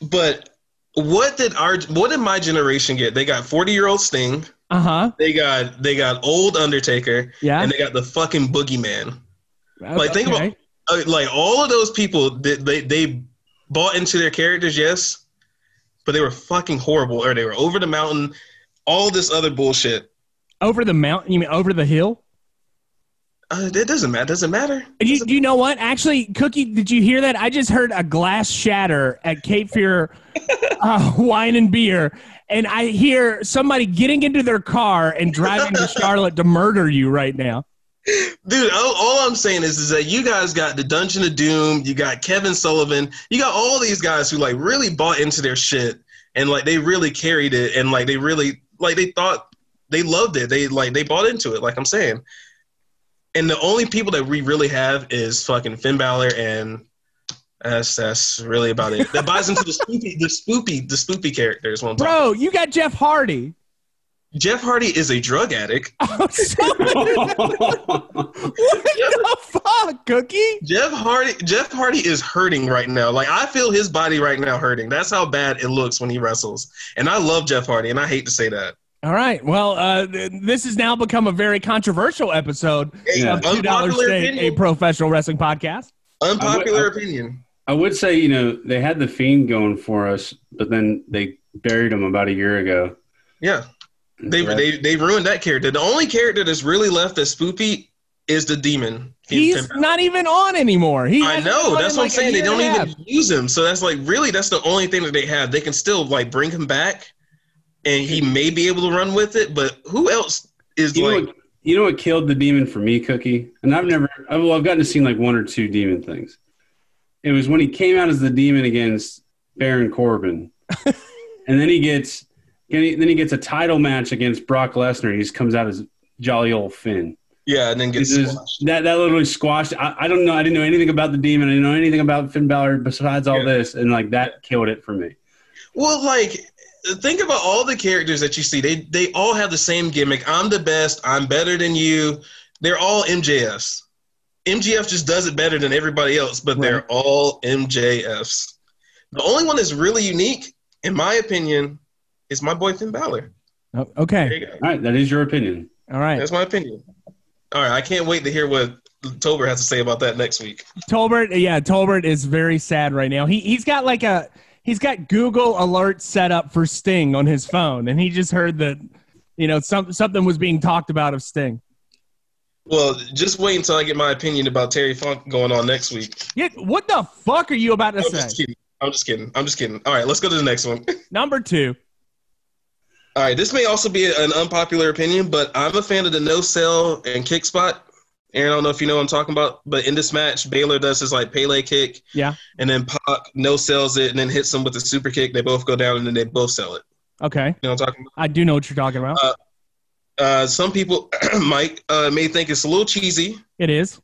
C: but what did our what did my generation get? They got 40-year-old Sting.
A: Uh huh.
C: They got they got old Undertaker
A: Yeah.
C: and they got the fucking boogeyman. Like think
A: Okay.
C: about uh, like all of those people that they they bought into their characters, yes, but they were fucking horrible or they were over the mountain, all this other bullshit.
A: over the mountain. You mean over the hill?
C: Uh, it doesn't matter. Doesn't matter.
A: You, you know what? Actually, Cookie, did you hear that? I just heard a glass shatter at Cape Fear (laughs) uh, Wine and Beer, and I hear somebody getting into their car and driving to (laughs) Charlotte to murder you right now.
C: Dude, all, all I'm saying is, is that you guys got the Dungeon of Doom, you got Kevin Sullivan, you got all these guys who like really bought into their shit and like they really carried it and like they really like they thought they loved it. They like they bought into it, like I'm saying. And the only people that we really have is fucking Finn Balor and that's that's really about it. That buys into the spoopy the spoopy the spoopy characters one time.
A: Bro, you got Jeff Hardy.
C: Jeff Hardy is a drug addict. (laughs)
A: Oh, so- (laughs) what the fuck, Cookie?
C: Jeff Hardy Jeff Hardy is hurting right now. Like I feel his body right now hurting. That's how bad it looks when he wrestles. And I love Jeff Hardy and I hate to say that.
A: All right. Well, uh, th- this has now become a very controversial episode
B: Yeah.
A: of Two Dollar
C: Unpopular
A: Steak, a professional wrestling podcast.
C: Unpopular
B: I- I-
C: opinion.
B: I would say, you know, they had the fiend going for us, but then they buried him about a year ago.
C: Yeah. They,
B: Yeah.
C: they they ruined that character. The only character that's really left that's spoopy is the demon.
A: He's not even on anymore. He
C: I know. That's
A: in
C: what I'm saying. They don't even use him. So that's like really that's the only thing that they have. They can still like bring him back and he may be able to run with it, but who else is
B: You know,
C: like
B: what, you know what killed the demon for me, Cookie? And I've never, well, I've gotten to see like one or two demon things. It was when he came out as the demon against Baron Corbin, (laughs) and then he gets, then he, then he gets a title match against Brock Lesnar. He just comes out as jolly old Finn.
C: Yeah, and then get
B: This is-
C: squashed.
B: that that literally squashed. I, I don't know. I didn't know anything about the demon. I didn't know anything about Finn Balor besides all
C: Yeah.
B: this, and like that killed it for me.
C: Well, like think about all the characters that you see. They they all have the same gimmick. I'm the best. I'm better than you. They're all MJFs. MJF just does it better than everybody else, but they're all MJFs. The only one that's really unique, in my opinion, is my boy Finn Balor.
A: Oh, okay.
B: All right, that is your opinion.
A: All right.
C: That's my opinion. All right, I can't wait to hear what Tolbert has to say about that next week.
A: Tolbert, yeah, Tolbert is very sad right now. He he's got like a he's got Google alerts set up for Sting on his phone, and he just heard that you know some, something was being talked about of Sting.
C: Well, just wait until I get my opinion about Terry Funk going on next week.
A: Yeah, what the fuck are you about to
C: I'm just
A: say?
C: kidding. I'm just kidding. I'm just kidding. All right, let's go to the next one. (laughs)
A: Number two.
C: All right, this may also be an unpopular opinion, but I'm a fan of the no sell and kick spot. Aaron, I don't know if you know what I'm talking about, but in this match, Balor does his like Pele kick,
A: Yeah.
C: and then Pac no sells it and then hits him with the super kick. They both go down and then they both sell it.
A: Okay,
C: You know what I'm talking about?
A: I do know what you're talking about.
C: Uh, Uh, some people, (clears throat) Mike, uh, may think it's a little cheesy.
A: it is.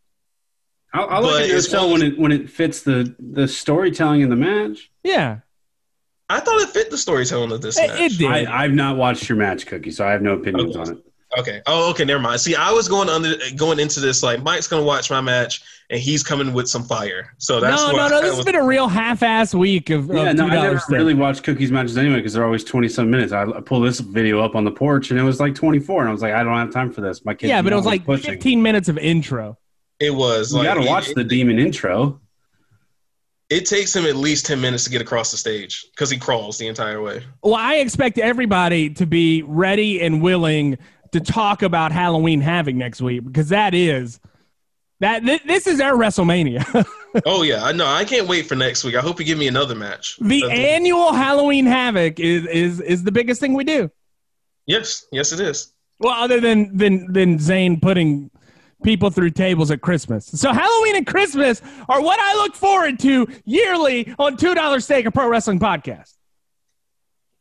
B: I, I look
C: But
B: at no
C: as well
B: when it when it fits the the storytelling in the match.
A: Yeah,
C: I thought it fit the storytelling of this
A: it,
C: match.
A: it did.
B: I, I've not watched your match, Cookie, so I have no opinions
C: Okay.
B: on it.
C: Okay. Oh, okay. Never mind. See, I was going under going into this like Mike's gonna watch my match and he's coming with some fire. So that's
A: no,
C: what
A: no,
C: I
A: no. This
C: was-
A: has been a real half-ass week of,
B: Yeah,
A: of
B: no,
A: two
B: I never
A: dollars.
B: really watch Cookie's matches anyway because they're always twenty some minutes. I, I pull this video up on the porch and it was like twenty four, and I was like, I don't have time for this. My kids,
A: yeah, but it was like
B: pushing.
A: 15 minutes of intro.
C: It was.
B: You
C: like,
B: got to watch
C: it,
B: the demon intro.
C: It takes him at least ten minutes to get across the stage because he crawls the entire way.
A: Well, I expect everybody to be ready and willing to talk about Halloween Havoc next week because that is that th- this is our WrestleMania. (laughs)
C: oh yeah, I know. I can't wait for next week. I hope you give me another match.
A: the
C: That's-
A: annual Halloween Havoc is is is the biggest thing we do.
C: yes, yes, it is.
A: Well, other than than than Zane putting people through tables at Christmas. So Halloween and Christmas are what I look forward to yearly on Two Dollar Steak, a pro wrestling podcast.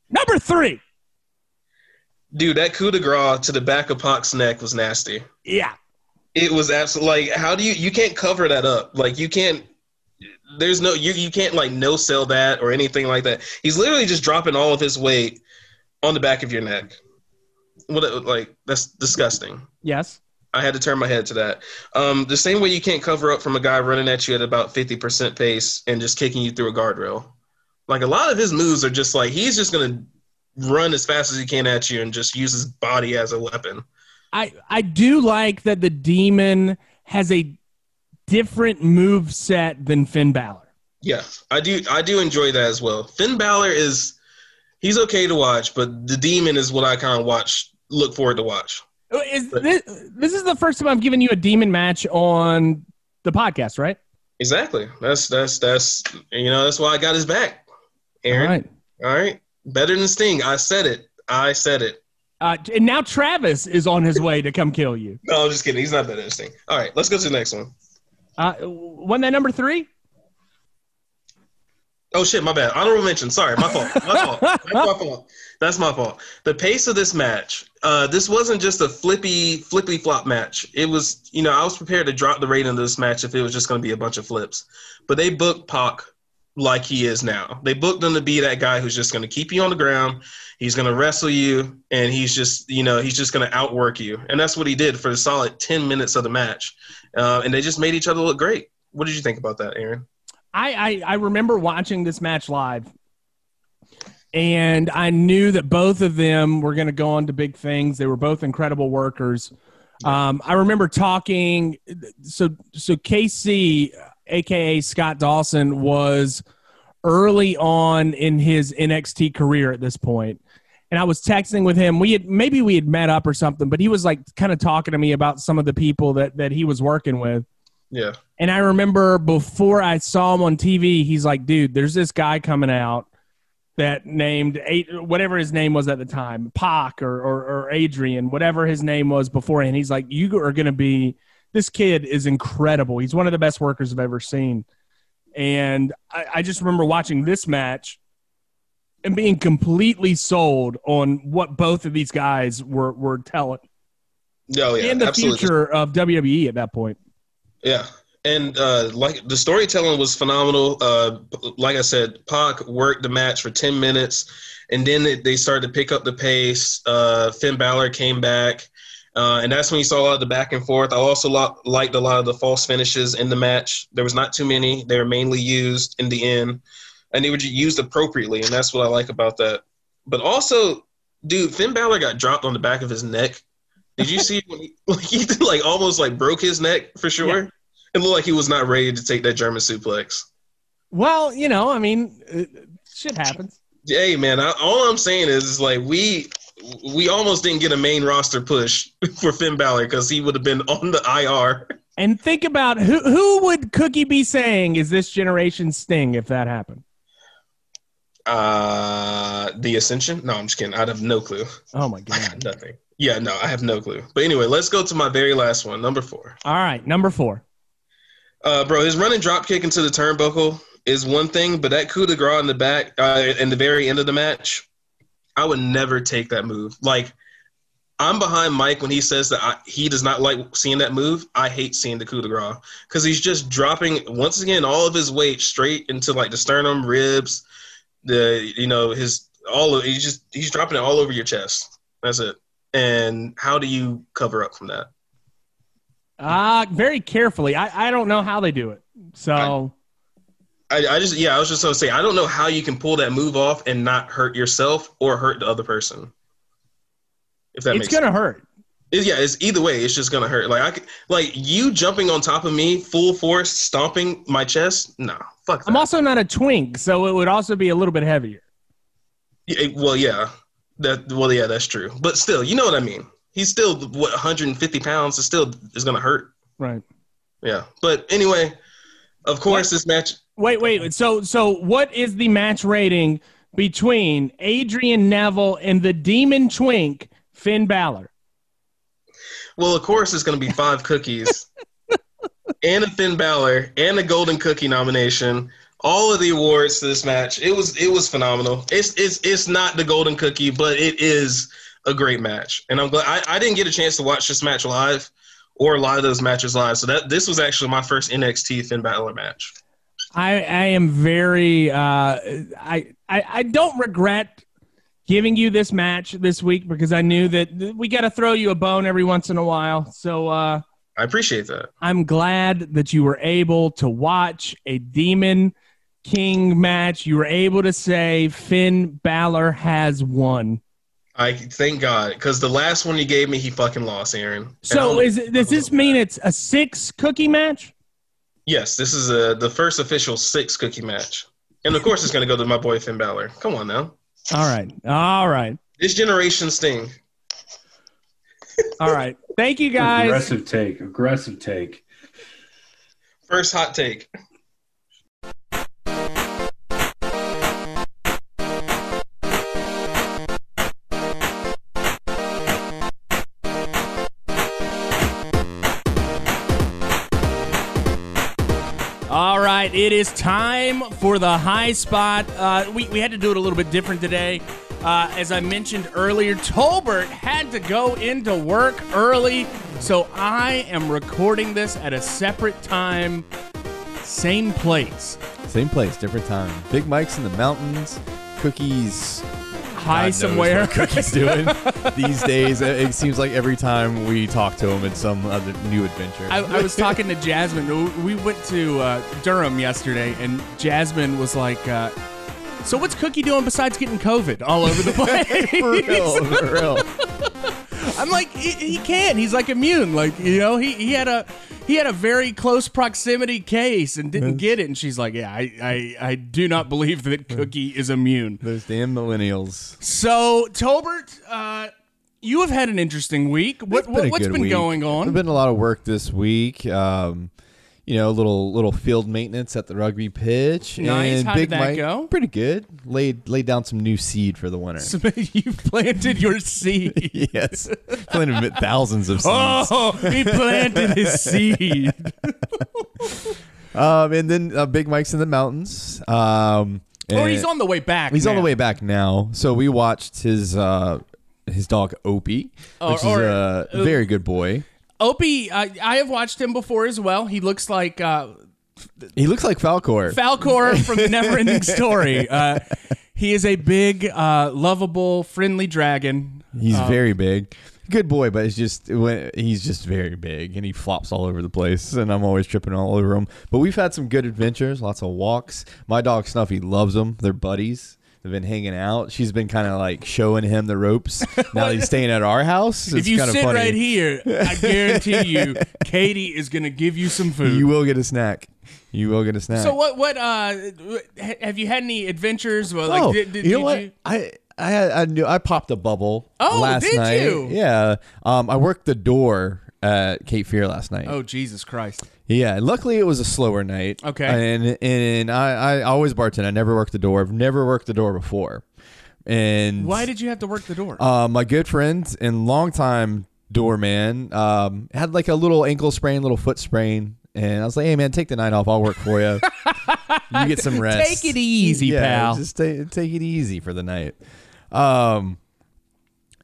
A: Number three.
C: Dude, that coup de grace to the back of Pac's neck was nasty.
A: Yeah.
C: It was absolutely like, how do you? You can't cover that up. Like you can't. There's no you. You can't like no sell that or anything like that. He's literally just dropping all of his weight on the back of your neck. What like that's disgusting.
A: Yes.
C: I had to turn my head to that. Um, the same way you can't cover up from a guy running at you at about 50% pace and just kicking you through a guardrail. Like a lot of his moves are just like he's just going to run as fast as he can at you and just use his body as a weapon.
A: I I do like that the demon has a different move set than Finn Balor.
C: Yeah, I do. I do enjoy that as well. Finn Balor is he's okay to watch, but the Demon is what I kind of watch. Look forward to watch.
A: Uh, is this, this is the first time I've given you a demon match on the podcast, right?
C: Exactly. That's that's that's you know that's why I got his back. Aaron.
A: All right.
C: All right. Better than Sting. I said it. I said it.
A: Uh, and now Travis is on his way to come kill you.
C: No, I'm just kidding. He's not better than Sting. All right, let's go to the next one.
A: Uh, wasn't that number three?
C: Oh shit, my bad. Honorable mention. Sorry, my fault. My fault. (laughs) That's my fault. That's my fault. The pace of this match. Uh, this wasn't just a flippy, flippy flop match. It was, you know, I was prepared to drop the rating of this match if it was just going to be a bunch of flips. But they booked Pac like he is now. They booked him to be that guy who's just going to keep you on the ground. He's going to wrestle you, and he's just, you know, he's just going to outwork you. And that's what he did for the solid ten minutes of the match. Uh, and they just made each other look great. What did you think about that, Aaron?
A: I, I, I remember watching this match live, and I knew that both of them were going to go on to big things. They were both incredible workers. Um, I remember talking. So so KC, aka Scott Dawson, was early on in his NXT career at this point. And I was texting with him. We had maybe we had met up or something, but he was like kind of talking to me about some of the people that that he was working with.
C: Yeah.
A: And I remember before I saw him on TV, he's like, dude, there's this guy coming out that named eight, whatever his name was at the time, Pac or, or, or Adrian, whatever his name was beforehand. He's like, you are going to be, this kid is incredible. He's one of the best workers I've ever seen. And I, I just remember watching this match and being completely sold on what both of these guys were, were telling.
C: Oh yeah,
A: in the
C: absolutely.
A: future of WWE at that point.
C: Yeah, and uh, like the storytelling was phenomenal. Uh, like I said, Pac worked the match for ten minutes, and then they, they started to pick up the pace. Uh, Finn Balor came back, uh, and that's when you saw a lot of the back and forth. I also liked a lot of the false finishes in the match. There was not too many. They were mainly used in the end, and they were used appropriately, and that's what I like about that. But also, dude, Finn Balor got dropped on the back of his neck. Did you see (laughs) when he, like, he (laughs) like almost like broke his neck for sure?
A: Yeah.
C: It looked like he was not ready to take that German suplex.
A: Well, you know, I mean, uh, shit happens.
C: Hey man, I, all I'm saying is, is like we we almost didn't get a main roster push (laughs) for Finn Balor because he would have been on the IR.
A: And think about who who would Cookie be saying is this generation Sting if that happened?
C: Uh, the Ascension? No, I'm just kidding. I'd have no clue.
A: Oh my (laughs)
C: I
A: god!
C: nothing. Yeah, no, I have no clue. But anyway, let's go to my very last one, number four.
A: All right, number four.
C: Uh, bro, his running drop kick into the turnbuckle is one thing, but that coup de grace in the back, uh, in the very end of the match, I would never take that move. Like, I'm behind Mike when he says that I, he does not like seeing that move. I hate seeing the coup de grace because he's just dropping once again all of his weight straight into like the sternum, ribs, the you know his all of he's just he's dropping it all over your chest. That's it. And how do you cover up from that?
A: Uh very carefully. I I don't know how they do it. So
C: I, I just yeah, I was just gonna say I don't know how you can pull that move off and not hurt yourself or hurt the other person. If that makes it's
A: gonna
C: sense.
A: hurt.
C: It- yeah, it's either way, it's just gonna hurt. Like I could, like you jumping on top of me, full force, stomping my chest. No, fuck that.
A: I'm also not a twink, so it would also be a little bit heavier.
C: Yeah, well, yeah, that well, yeah, that's true. But still, you know what I mean. He's still what 150 pounds. It still is gonna hurt.
A: Right.
C: Yeah, but anyway, of course, this match.
A: Wait, wait. So so what is the match rating between Adrian Neville and the Demon Twink Finn Balor?
C: Well, of course, it's going to be five cookies (laughs) and a Finn Balor and a Golden Cookie nomination. All of the awards to this match. It was it was phenomenal. It's it's it's not the Golden Cookie, but it is a great match. And I'm glad I, I didn't get a chance to watch this match live or a lot of those matches live. So that this was actually my first NXT Finn Balor match.
A: I I am very uh I I, I don't regret giving you this match this week because I knew that we got to throw you a bone every once in a while. So uh
C: I appreciate that.
A: I'm glad that you were able to watch a Demon King match. You were able to say Finn Balor has won.
C: I thank God because the last one you gave me, he fucking lost, Aaron.
A: So is it, does this mean it's a six cookie match?
C: Yes, this is a, the first official six cookie match. And of course, it's going to go to my boy Finn Balor. Come on now.
A: All right. All right.
C: This generation Sting.
A: All right. Thank you guys.
B: Aggressive take. Aggressive take.
C: First hot take.
A: Right, it is time for the high spot. Uh, we, we had to do it a little bit different today. Uh, as I mentioned earlier, Tolbert had to go into work early, so I am recording this at a separate time, same place.
D: Same place, different time. Big Mike's in the mountains. Cookies.
A: High
D: God
A: somewhere.
D: what (laughs) Cookies doing (laughs) these days. It it seems like every time we talk to him, it's some other new adventure.
A: I, I was talking to Jasmine. We went to uh, Durham yesterday, and Jasmine was like, uh, "So what's Cookie doing besides getting COVID all over the (laughs) place?"
D: for real, for real.
A: I'm like, he, he can't. He's like immune. Like you know, he, he had a he had a very close proximity case and didn't get it. And she's like, yeah, I I, I do not believe that Cookie is immune.
D: Those damn millennials.
A: So Tolbert, uh, you have had an interesting week. What,
D: been
A: what
D: a
A: what's been
D: week.
A: going on?
D: There's been a lot of work this week. Um, you know, little little field maintenance at the rugby pitch.
A: Nice.
D: And
A: How did
D: Big
A: that
D: Mike,
A: go?
D: Pretty good. Laid laid down some new seed for the winter.
A: So (laughs) you planted your seed. (laughs)
D: yes, planted thousands of seeds.
A: Oh, he planted his (laughs) seed.
D: Um, and then uh, Big Mike's in the mountains. Um,
A: or he's on the way back.
D: He's on the way back now. So we watched his uh, his dog Opie,
A: Or-
D: which
A: or-
D: is a very good boy.
A: Opie, I, I have watched him before as well. He looks like uh,
D: He looks like Falcor.
A: Falcor from the (laughs) Neverending Story. Uh, he is a big, uh, lovable, friendly dragon.
D: He's very big. Good boy, but it's just when- he's just very big and he flops all over the place, and I'm always tripping all over him. But we've had some good adventures, lots of walks. My dog Snuffy loves them; they're buddies. They've been hanging out. She's been kind of like showing him the ropes. (laughs) Now he's staying at our house. It's
A: if you sit
D: funny.
A: right here, I (laughs) guarantee you, Katie is going to give you some food.
D: you will get a snack. You will get a snack.
A: so what? What? Uh, have you had any adventures? Well, like,
D: oh,
A: did, did,
D: you know
A: did
D: what?
A: you-
D: I I had I knew I popped a bubble
A: Oh,
D: last
A: did
D: night.
A: you?
D: Yeah. Um, I worked the door at Cape Fear last night.
A: Oh Jesus Christ!
D: Yeah, luckily it was a slower night.
A: Okay.
D: and and I, I always bartend. I never worked the door. I've never worked the door before. And
A: Why did you have to work the door?
D: uh, my good friend and longtime doorman um, had like a little ankle sprain, little foot sprain, and I was like, "Hey man, take the night off. I'll work for you. you get some (laughs) rest.
A: Take it easy,
D: yeah,
A: pal.
D: Just take take it easy for the night." Um,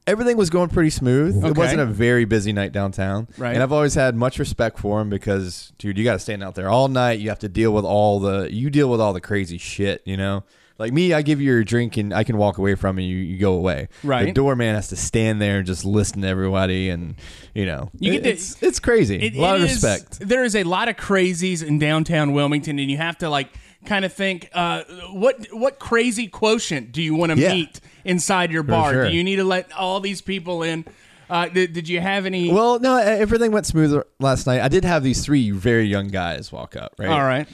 D: everything was going pretty smooth. It wasn't a very busy night downtown.
A: Right.
D: And I've always had much respect for him because, dude, you got to stand out there all night. You have to deal with all the you deal with all the crazy shit. You know, like me, I give you your drink and I can walk away from it. You you go away.
A: Right.
D: The doorman has to stand there and just listen to everybody, and you know,
A: You get to-
D: it's it's crazy.
A: It-
D: a lot
A: it
D: of
A: is-
D: respect.
A: There is a lot of crazies in downtown Wilmington, and you have to like kind of think, uh, what what crazy quotient do you want to
D: Yeah.
A: meet inside your bar?
D: sure.
A: Do you need to let all these people in? Uh, did, did you have any?
D: Well, no, everything went smooth last night. I did have these three very young guys walk up, right?
A: all right.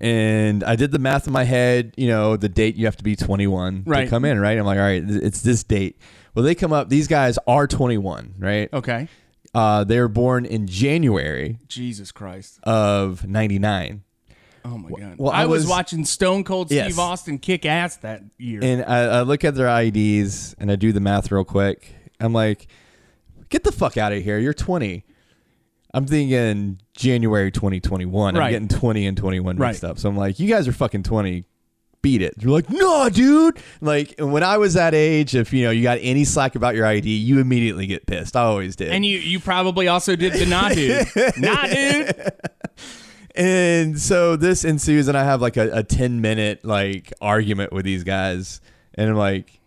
D: and I did the math in my head. You know, the date you have to be 21
A: Right.
D: to come in, right? I'm like, all right, it's this date. Well, they come up. These guys are 21, right?
A: Okay.
D: Uh, they were born in January
A: Jesus Christ.
D: of '99,
A: Oh my God.
D: well,
A: I,
D: I
A: was,
D: was-
A: watching Stone Cold
D: Yes.
A: Steve Austin kick ass that year.
D: and I, I look at their IDs and I do the math real quick. I'm like, get the fuck out of here! You're 20. I'm thinking January 2021.
A: Right.
D: I'm getting 20 and 21 mixed
A: Right.
D: up. So I'm like, you guys are fucking 20. Beat it. You're like, no, dude. Like when I was that age, if you know you got any slack about your ID, you immediately get pissed. I always did.
A: And you you probably also did the nah dude. (laughs) nah dude.
D: And so this ensues, and I have like a, a 10 minute like argument with these guys. And I'm like,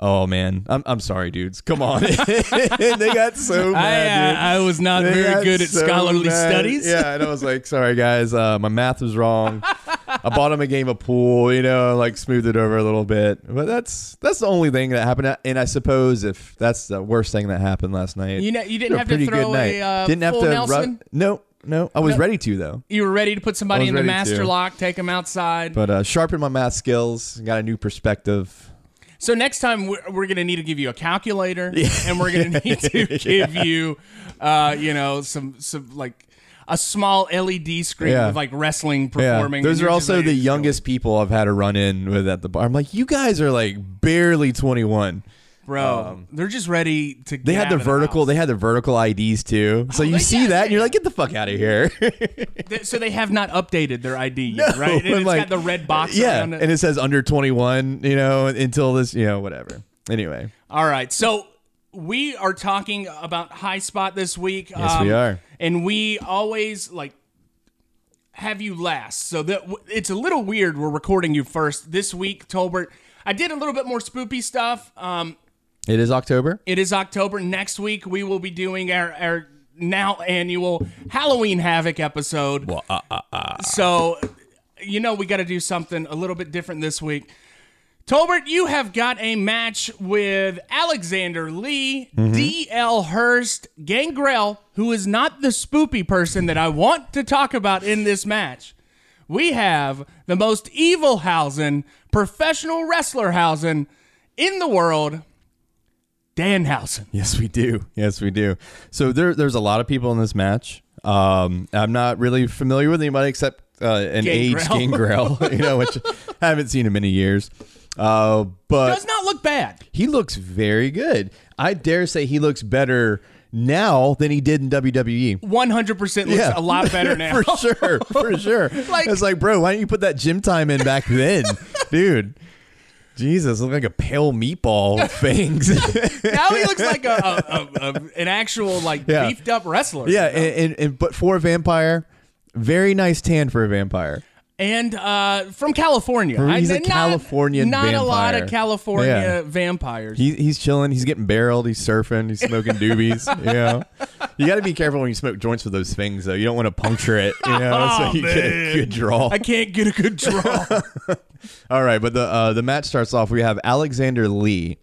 D: oh man, I'm, I'm sorry, dudes. Come on. (laughs) they got so
A: I,
D: mad. dude.
A: uh, I was not
D: They
A: very good at
D: so
A: scholarly
D: mad.
A: studies.
D: Yeah, and I was like, sorry guys, uh, my math was wrong. I bought him a game of pool, you know, like smoothed it over a little bit. But that's that's the only thing that happened. And I suppose if that's the worst thing that happened last night,
A: You know, you didn't have to throw
D: good night.
A: a uh,
D: Didn't have to
A: Nelson.
D: ru- no, no. I was
A: No.
D: ready to though.
A: You were ready to put somebody in the
D: ready
A: master
D: to.
A: lock, take them outside.
D: But uh, sharpened my math skills, got a new perspective.
A: so next time we're, we're going to need to give you a calculator, and we're going (laughs) to need to give you, uh, you know, some some like a small LED screen
D: Yeah.
A: with like wrestling
D: Yeah,
A: performing.
D: those
A: and
D: are
A: you're just
D: also
A: like,
D: the youngest people I've had a run in with at the bar. I'm like, you guys are like barely 21.
A: Bro. they're just ready to.
D: They had the vertical. They had the vertical IDs too. So
A: Oh,
D: you
A: they-
D: see
A: yeah,
D: that,
A: yeah,
D: and you're like, get the fuck out of here. (laughs)
A: so they have not updated their ID yet, right? And
D: I'm
A: it's
D: like-
A: got the red box.
D: yeah,
A: around it.
D: and it says under 21. You know, until this, you know, whatever. Anyway,
A: All right. So we are talking about High Spot this week.
D: Yes, we are.
A: And we always like have you last. So that it's a little weird we're recording you first this week, Tolbert. I did a little bit more spoopy stuff. Um,
D: it is October.
A: it is October. Next week we will be doing our, our now annual Halloween Havoc episode.
D: Uh, uh, uh,
A: So you know we got to do something a little bit different this week. Tolbert, you have got a match with Alexander Lee, mm-hmm. D.L. Hurst, Gangrel, who is not the spoopy person that I want to talk about in this match. We have the most evil Hausen, professional wrestler Hausen in the world, Danhausen.
D: Yes, we do. Yes, we do. So there, there's a lot of people in this match. Um, I'm not really familiar with anybody except uh, an aged
A: Gangrel. (laughs)
D: You know, which I haven't seen in many years. Uh, but
A: Does not look bad.
D: he looks very good. I dare say he looks better now than he did in WWE.
A: 100% looks a lot better (laughs) now.
D: for sure, for sure. (laughs)
A: Like-
D: it's like, bro, why didn't you put that gym time in back then, dude? Jesus, look like a pale meatball (laughs) with fangs.
A: Now he looks like a, a, a, an actual like
D: Yeah.
A: beefed up wrestler.
D: yeah, and, and, and but for a vampire, very nice tan for a vampire.
A: And uh, from California.
D: He's a
A: not-
D: Californian
A: Not a lot of California
D: Yeah.
A: vampires.
D: He, he's chilling. He's getting barreled. He's surfing. He's smoking doobies. (laughs) you know, you got to be careful when you smoke joints with those things, though. You don't want to puncture it. You know,
A: Oh,
D: so you get a good draw.
A: I can't get a good draw. (laughs)
D: All right, but the uh, the match starts off. We have Alexander Lee,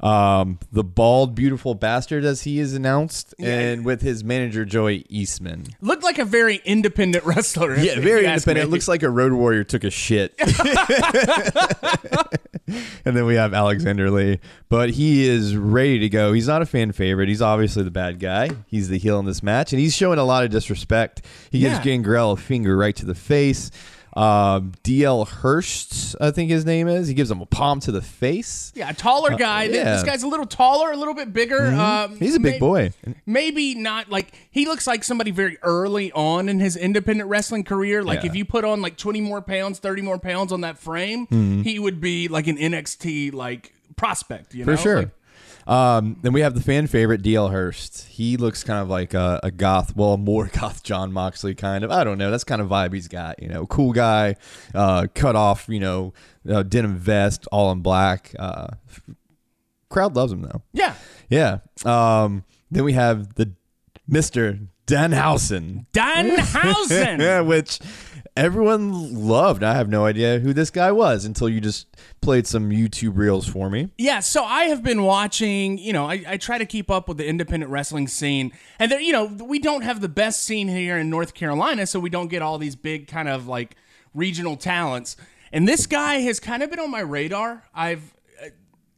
D: um, the bald, beautiful bastard, as he is announced, and with his manager Joey Eastman.
A: Looked like a very independent wrestler.
D: Yeah, very independent. It looks like a road warrior took a shit. (laughs) and then we have Alexander Lee, but he is ready to go. He's not a fan favorite. He's obviously the bad guy. He's the heel in this match, and he's showing a lot of disrespect. He gives
A: Yeah.
D: Gangrel a finger right to the face. Um, DL Hurst, I think his name is. He gives him a palm to the face.
A: Yeah, a taller guy.
D: Uh, yeah. Mm-hmm.
A: This guy's a little taller, a little bit bigger. Um,
D: He's a big
A: may-
D: boy.
A: Maybe not like he looks like somebody very early on in his independent wrestling career. Like
D: Yeah.
A: if you put on like 20 more pounds, 30 more pounds on that frame,
D: Mm-hmm.
A: he would be like an NXT like prospect, you
D: For
A: know?
D: sure.
A: Like,
D: Um, then we have the fan favorite DL Hurst. He looks kind of like a, a goth, well, more (laughs) goth Jon Moxley kind of. I don't know. That's kind of vibe he's got. You know, cool guy, uh, cut off, you know, uh, denim vest, all in black. Uh, crowd loves him though.
A: yeah.
D: Yeah. Um, then we have the Mister Danhausen.
A: Danhausen. (laughs)
D: yeah, which everyone loved. I have no idea who this guy was until you just played some YouTube reels for me.
A: Yeah, so I have been watching, you know, I, I try to keep up with the independent wrestling scene. And there, you know, we don't have the best scene here in North Carolina, so we don't get all these big kind of like regional talents. And this guy has kind of been on my radar. I've uh,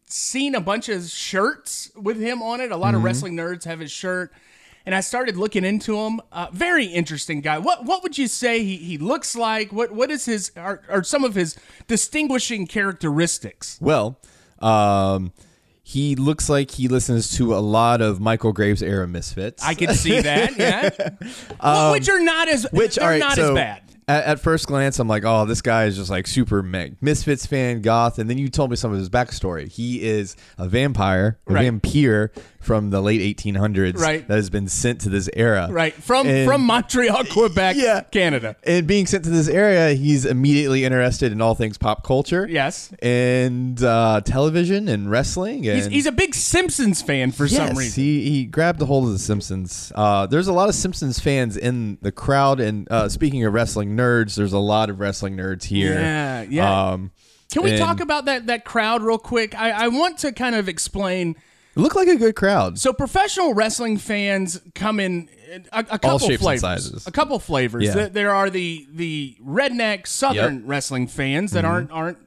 A: seen a bunch of shirts with him on it. A lot of wrestling nerds have his shirt. And I started looking into him. Uh, very interesting guy. What what would you say he, he looks like? What what is his are, are some of his distinguishing characteristics?
D: Well, um, he looks like he listens to a lot of Michael Graves era Misfits.
A: I can see that. (laughs) Yeah, Well, which are not as
D: Um, which all right,
A: not
D: so
A: as bad.
D: At, at first glance, I'm like, oh, this guy is just like super meg Misfits fan, goth. And then you told me some of his backstory. He is a vampire, a
A: Right.
D: vampire from the late 1800s,
A: Right.
D: That has been sent to this era,
A: Right from
D: And-
A: from Montreal, Quebec,
D: Yeah.
A: Canada.
D: And being sent to this area, he's immediately interested in all things pop culture,
A: Yes,
D: and uh, television and wrestling. And
A: he's, he's a big Simpsons fan for some reason.
D: He he grabbed a hold of the Simpsons. Uh, there's a lot of Simpsons fans in the crowd, and uh, speaking of wrestling nerds, there's a lot of wrestling nerds here.
A: Yeah, yeah.
D: Um,
A: Can we
D: and
A: talk about that that crowd real quick? I, I want to kind of explain.
D: It looked like a good crowd.
A: So professional wrestling fans come in a, a couple
D: shapes and
A: flavors.
D: sizes.
A: A couple flavors.
D: Yeah.
A: There, there are the the redneck Southern
D: Yep. Mm-hmm.
A: wrestling fans that aren't aren't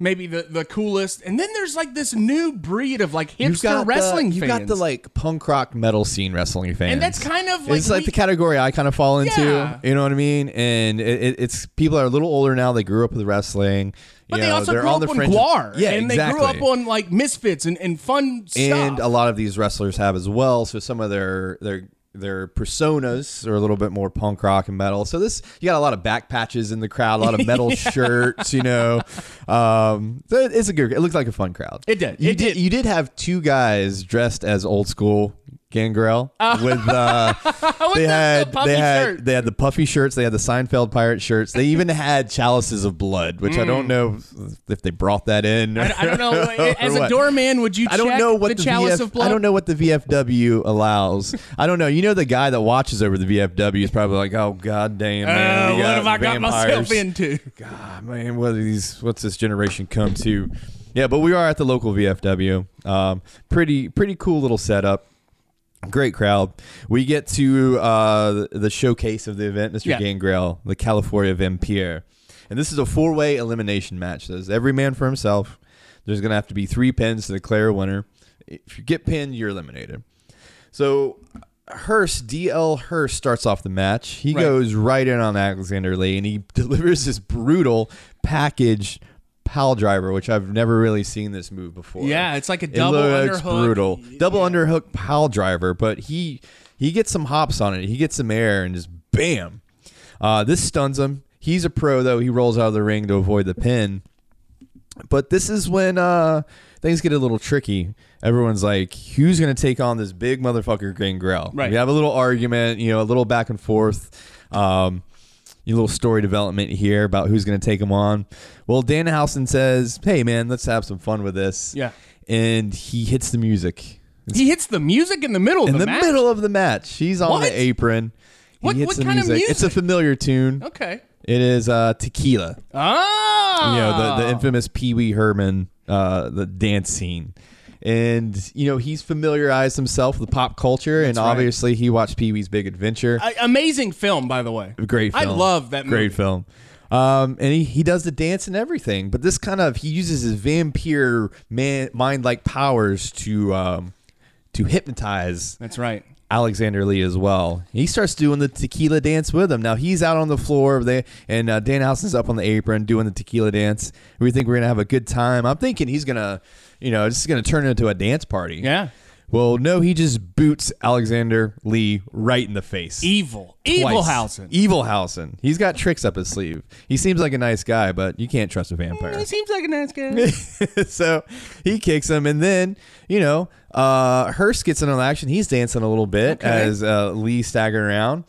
A: maybe the, the coolest, and then there's like this new breed of like hipster wrestling
D: the, you
A: fans.
D: got the like punk rock metal scene wrestling fans,
A: And that's kind of like
D: it's like
A: we-
D: the category I kind of fall into.
A: Yeah.
D: You know what I mean? And it, it's people are a little older now. They grew up with wrestling.
A: But they
D: know,
A: also grew up on GWAR.
D: Yeah,
A: and
D: exactly.
A: they grew up on like Misfits and, and fun stuff.
D: and a lot of these wrestlers have as well. So some of their their their personas are a little bit more punk rock and metal. So this you got a lot of back patches in the crowd, a lot of (laughs) metal shirts, you know. Um, so it- it's a good. It looked like a fun crowd.
A: It did.
D: You
A: It
D: did.
A: did.
D: You did have two guys dressed as old school. Gangrel with uh, (laughs) they
A: the- the
D: had
A: puffy
D: they had
A: shirt.
D: they had the puffy shirts they had the Seinfeld pirate shirts they even had chalices of blood which I don't know if they brought that in
A: Mm. I, I don't know. (laughs) As a doorman, would you
D: I don't know what
A: the,
D: the,
A: chalice
D: VF
A: of blood?
D: I don't know what the VFW allows. I don't know. You know, the guy that watches over the VFW is probably like, "Oh God damn, man!
A: Uh, what have I got myself into?
D: God, man, what these? What's this generation come to? Yeah, but we are at the local VFW. Um, pretty, pretty cool little setup. Great crowd. We get to uh, the showcase of the event, Mr.
A: Yeah.
D: Gangrel, the California Vampire. And this is a four way elimination match. There's every man for himself. There's going to have to be three pins to declare a winner. If you get pinned, you're eliminated. So Hurst, DL Hurst starts off the match. He
A: Right.
D: goes right in on Alexander Lee and he (laughs) delivers this brutal package pile driver, which I've never really seen this move before.
A: Yeah, it's like a double It
D: looks
A: underhook.
D: brutal. Double underhook pile driver, but he he gets some hops on it. He gets some air and just bam. Uh, this stuns him. He's a pro though. He rolls out of the ring to avoid the pin. But this is when uh, things get a little tricky. Everyone's like, who's going to take on this big motherfucker Gangrel?
A: Right.
D: We have a little argument, you know, a little back and forth. Um, a little story development here about who's going to take him on. Well, Danhausen says, hey, man, let's have some fun with this.
A: Yeah.
D: And he hits the music.
A: He hits the music in the middle of
D: In
A: the,
D: the
A: match?
D: middle of the match. He's on
A: What?
D: the apron. He
A: What-
D: hits
A: what
D: the
A: kind of music?
D: It's a familiar tune.
A: Okay.
D: It is uh, Tequila.
A: Ah.
D: you know the, the infamous Pee Wee Herman uh, the dance scene, and you know he's familiarized himself with pop culture, and
A: right.
D: obviously he watched Pee Wee's Big Adventure.
A: A- amazing film, by the way.
D: Great
A: I love that
D: Great
A: movie.
D: film. Um, and he, he does the dance and everything, but this kind of he uses his vampire man mind like powers to um, to hypnotize
A: That's right.
D: Alexander Lee as well. He starts doing the tequila dance with him. Now he's out on the floor there, and uh, Danhausen's up on the apron doing the tequila dance. We think we're gonna have a good time. I'm thinking he's gonna, you know, this is gonna turn into a dance party.
A: Yeah.
D: Well, no, he just boots Alexander Lee right in the face.
A: Evil.
D: Twice.
A: Evilhausen.
D: Evilhausen. He's got tricks up his sleeve. He seems like a nice guy, but you can't trust a vampire.
A: He seems like a nice guy. (laughs)
D: so he kicks him, and then you know, uh, Hurst gets in on action. He's dancing a little bit
A: Okay.
D: as uh, Lee staggering around.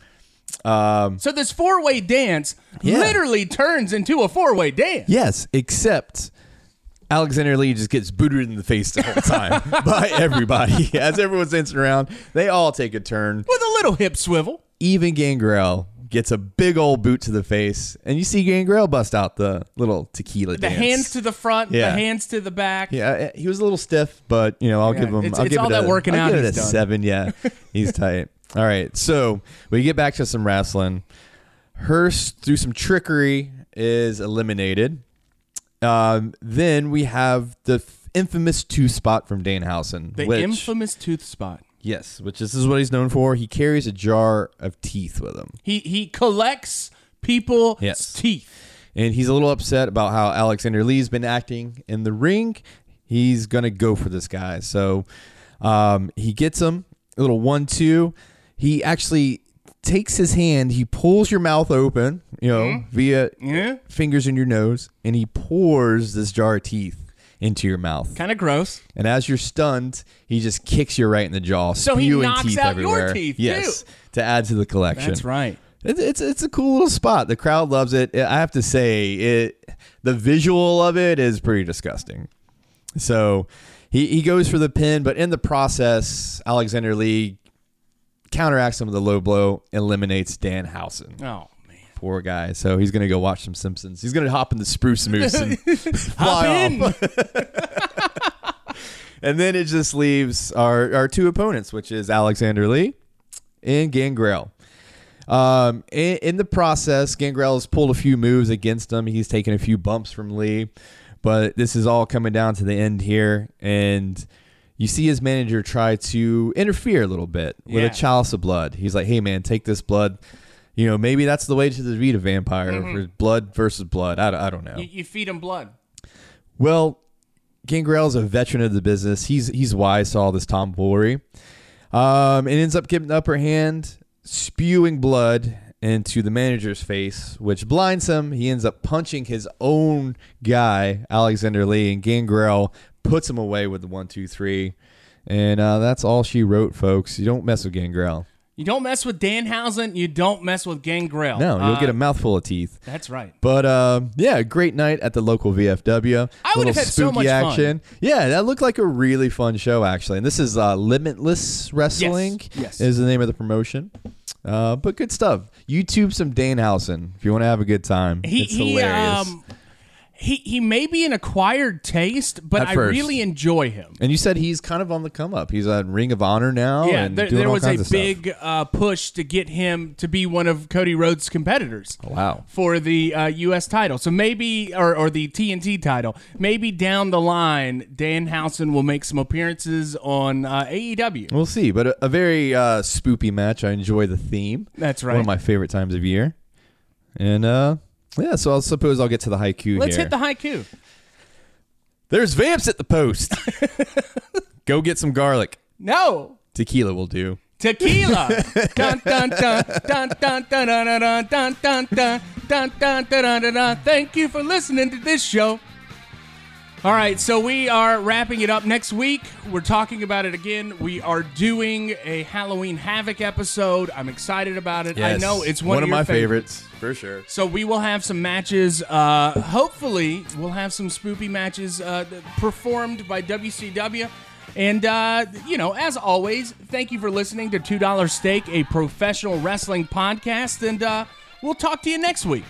D: Um,
A: so this four-way dance
D: Yeah.
A: literally turns into a four-way dance.
D: yes, except Alexander Lee just gets booted in the face the whole time (laughs) by everybody (laughs) as everyone's dancing around. They all take a turn.
A: With a little hip swivel.
D: Even Gangrel gets a big old boot to the face, and you see Gangrel bust out the little tequila
A: The
D: dance.
A: hands to the front,
D: Yeah.
A: the hands to the back.
D: Yeah, eh, he was a little stiff, but you know, I'll
A: Yeah,
D: give him.
A: it's-
D: I'll
A: it's
D: give
A: all
D: it
A: that
D: a,
A: working
D: I'll
A: out
D: give it a
A: done.
D: seven. Yeah, (laughs) he's tight. All right, so we get back to some wrestling. Hurst through some trickery, is eliminated. Um, then we have the infamous two spot from Danhausen.
A: The
D: which,
A: infamous tooth spot.
D: yes, which this is what he's known for. He carries a jar of teeth with him.
A: He he collects people's
D: Yes.
A: teeth.
D: and he's a little upset about how Alexander Lee's been acting in the ring. He's gonna go for this guy, so um, he gets him a little one-two. He actually takes his hand, he pulls your mouth open, you know, mm-hmm. via
A: Yeah.
D: fingers in your nose, and he pours this jar of teeth into your mouth.
A: Kind of gross.
D: And as you're stunned, he just kicks you right in the jaw,
A: So he knocks
D: teeth
A: out your
D: everywhere.
A: teeth,
D: yes,
A: too.
D: to add to the collection.
A: That's right.
D: It's, it's it's a cool little spot. The crowd loves it. I have to say, it the visual of it is pretty disgusting. So he, he goes for the pin, but in the process, Alexander Lee counteracts some of the low blow, eliminates Danhausen.
A: Oh man.
D: Poor guy. So he's gonna go watch some Simpsons. He's gonna hop in the spruce moose and (laughs)
A: Hop (laughs)
D: fly
A: in.
D: off. (laughs) And then it just leaves our, our two opponents, which is Alexander Lee and Gangrel. Um, in, in the process, Gangrel has pulled a few moves against him. He's taken a few bumps from Lee, but this is all coming down to the end here. And you see his manager try to interfere a little bit with
A: Yeah.
D: a chalice of blood. He's like, hey, man, take this blood. You know, maybe that's the way to defeat a vampire for blood versus blood. I, don't- I don't know.
A: You, you feed him blood.
D: Well, Gangrel's a veteran of the business. He's he's wise to all this tomfoolery. Um, and ends up getting the upper hand, spewing blood into the manager's face, which blinds him. He ends up punching his own guy, Alexander Lee, and Gangrel puts him away with the one, two, three. And uh, that's all she wrote, folks. You don't mess with Gangrel.
A: You don't mess with Danhausen. You don't mess with Gangrel.
D: No, you'll
A: Uh,
D: get a mouthful of teeth.
A: That's right.
D: But uh, yeah, great night at the local VFW.
A: I would have had so
D: spooky
A: much fun.
D: Yeah, that looked like a really fun show actually. And this is uh, Limitless Wrestling.
A: Yes. yes.
D: is the name of the promotion. Uh, but good stuff. YouTube some Danhausen if you want to have a good time.
A: He
D: it's
A: he
D: hilarious.
A: um he he may be an acquired taste, but
D: At
A: I
D: first.
A: really enjoy him.
D: and you said he's kind of on the come up. He's on Ring of Honor now.
A: Yeah,
D: and
A: there,
D: doing
A: there
D: all
A: was a
D: kinds of stuff.
A: big uh, push to get him to be one of Cody Rhodes' competitors.
D: Oh, Wow.
A: For the uh, U.S. title, so maybe or, or the TNT title, maybe down the line, Dan Danhausen will make some appearances on uh, AEW.
D: We'll see, but a, a very uh, spoopy match. I enjoy the theme.
A: That's right.
D: One of my favorite times of year. And uh, yeah, so I suppose I'll get to the haiku
A: Let's
D: here.
A: hit the haiku.
D: There's vamps at the post. Go get some garlic.
A: No.
D: Tequila will do.
A: Tequila. dun, dun, dun, dun, dun, dun, dun, dun, dun, dun, dun, dun, dun, dun, dun, dun, dun. Thank you for listening to this show. All right, so we are wrapping it up next week. We're talking about it again. We are doing a Halloween Havoc episode. I'm excited about it. I know it's one,
D: of
A: of
D: my
A: favorites.
D: favorites for sure.
A: So we will have some matches. Uh, hopefully, we'll have some spoopy matches uh, performed by WCW. And uh, you know, as always, thank you for listening to Two Dollar Steak, a professional wrestling podcast. And uh, we'll talk to you next week.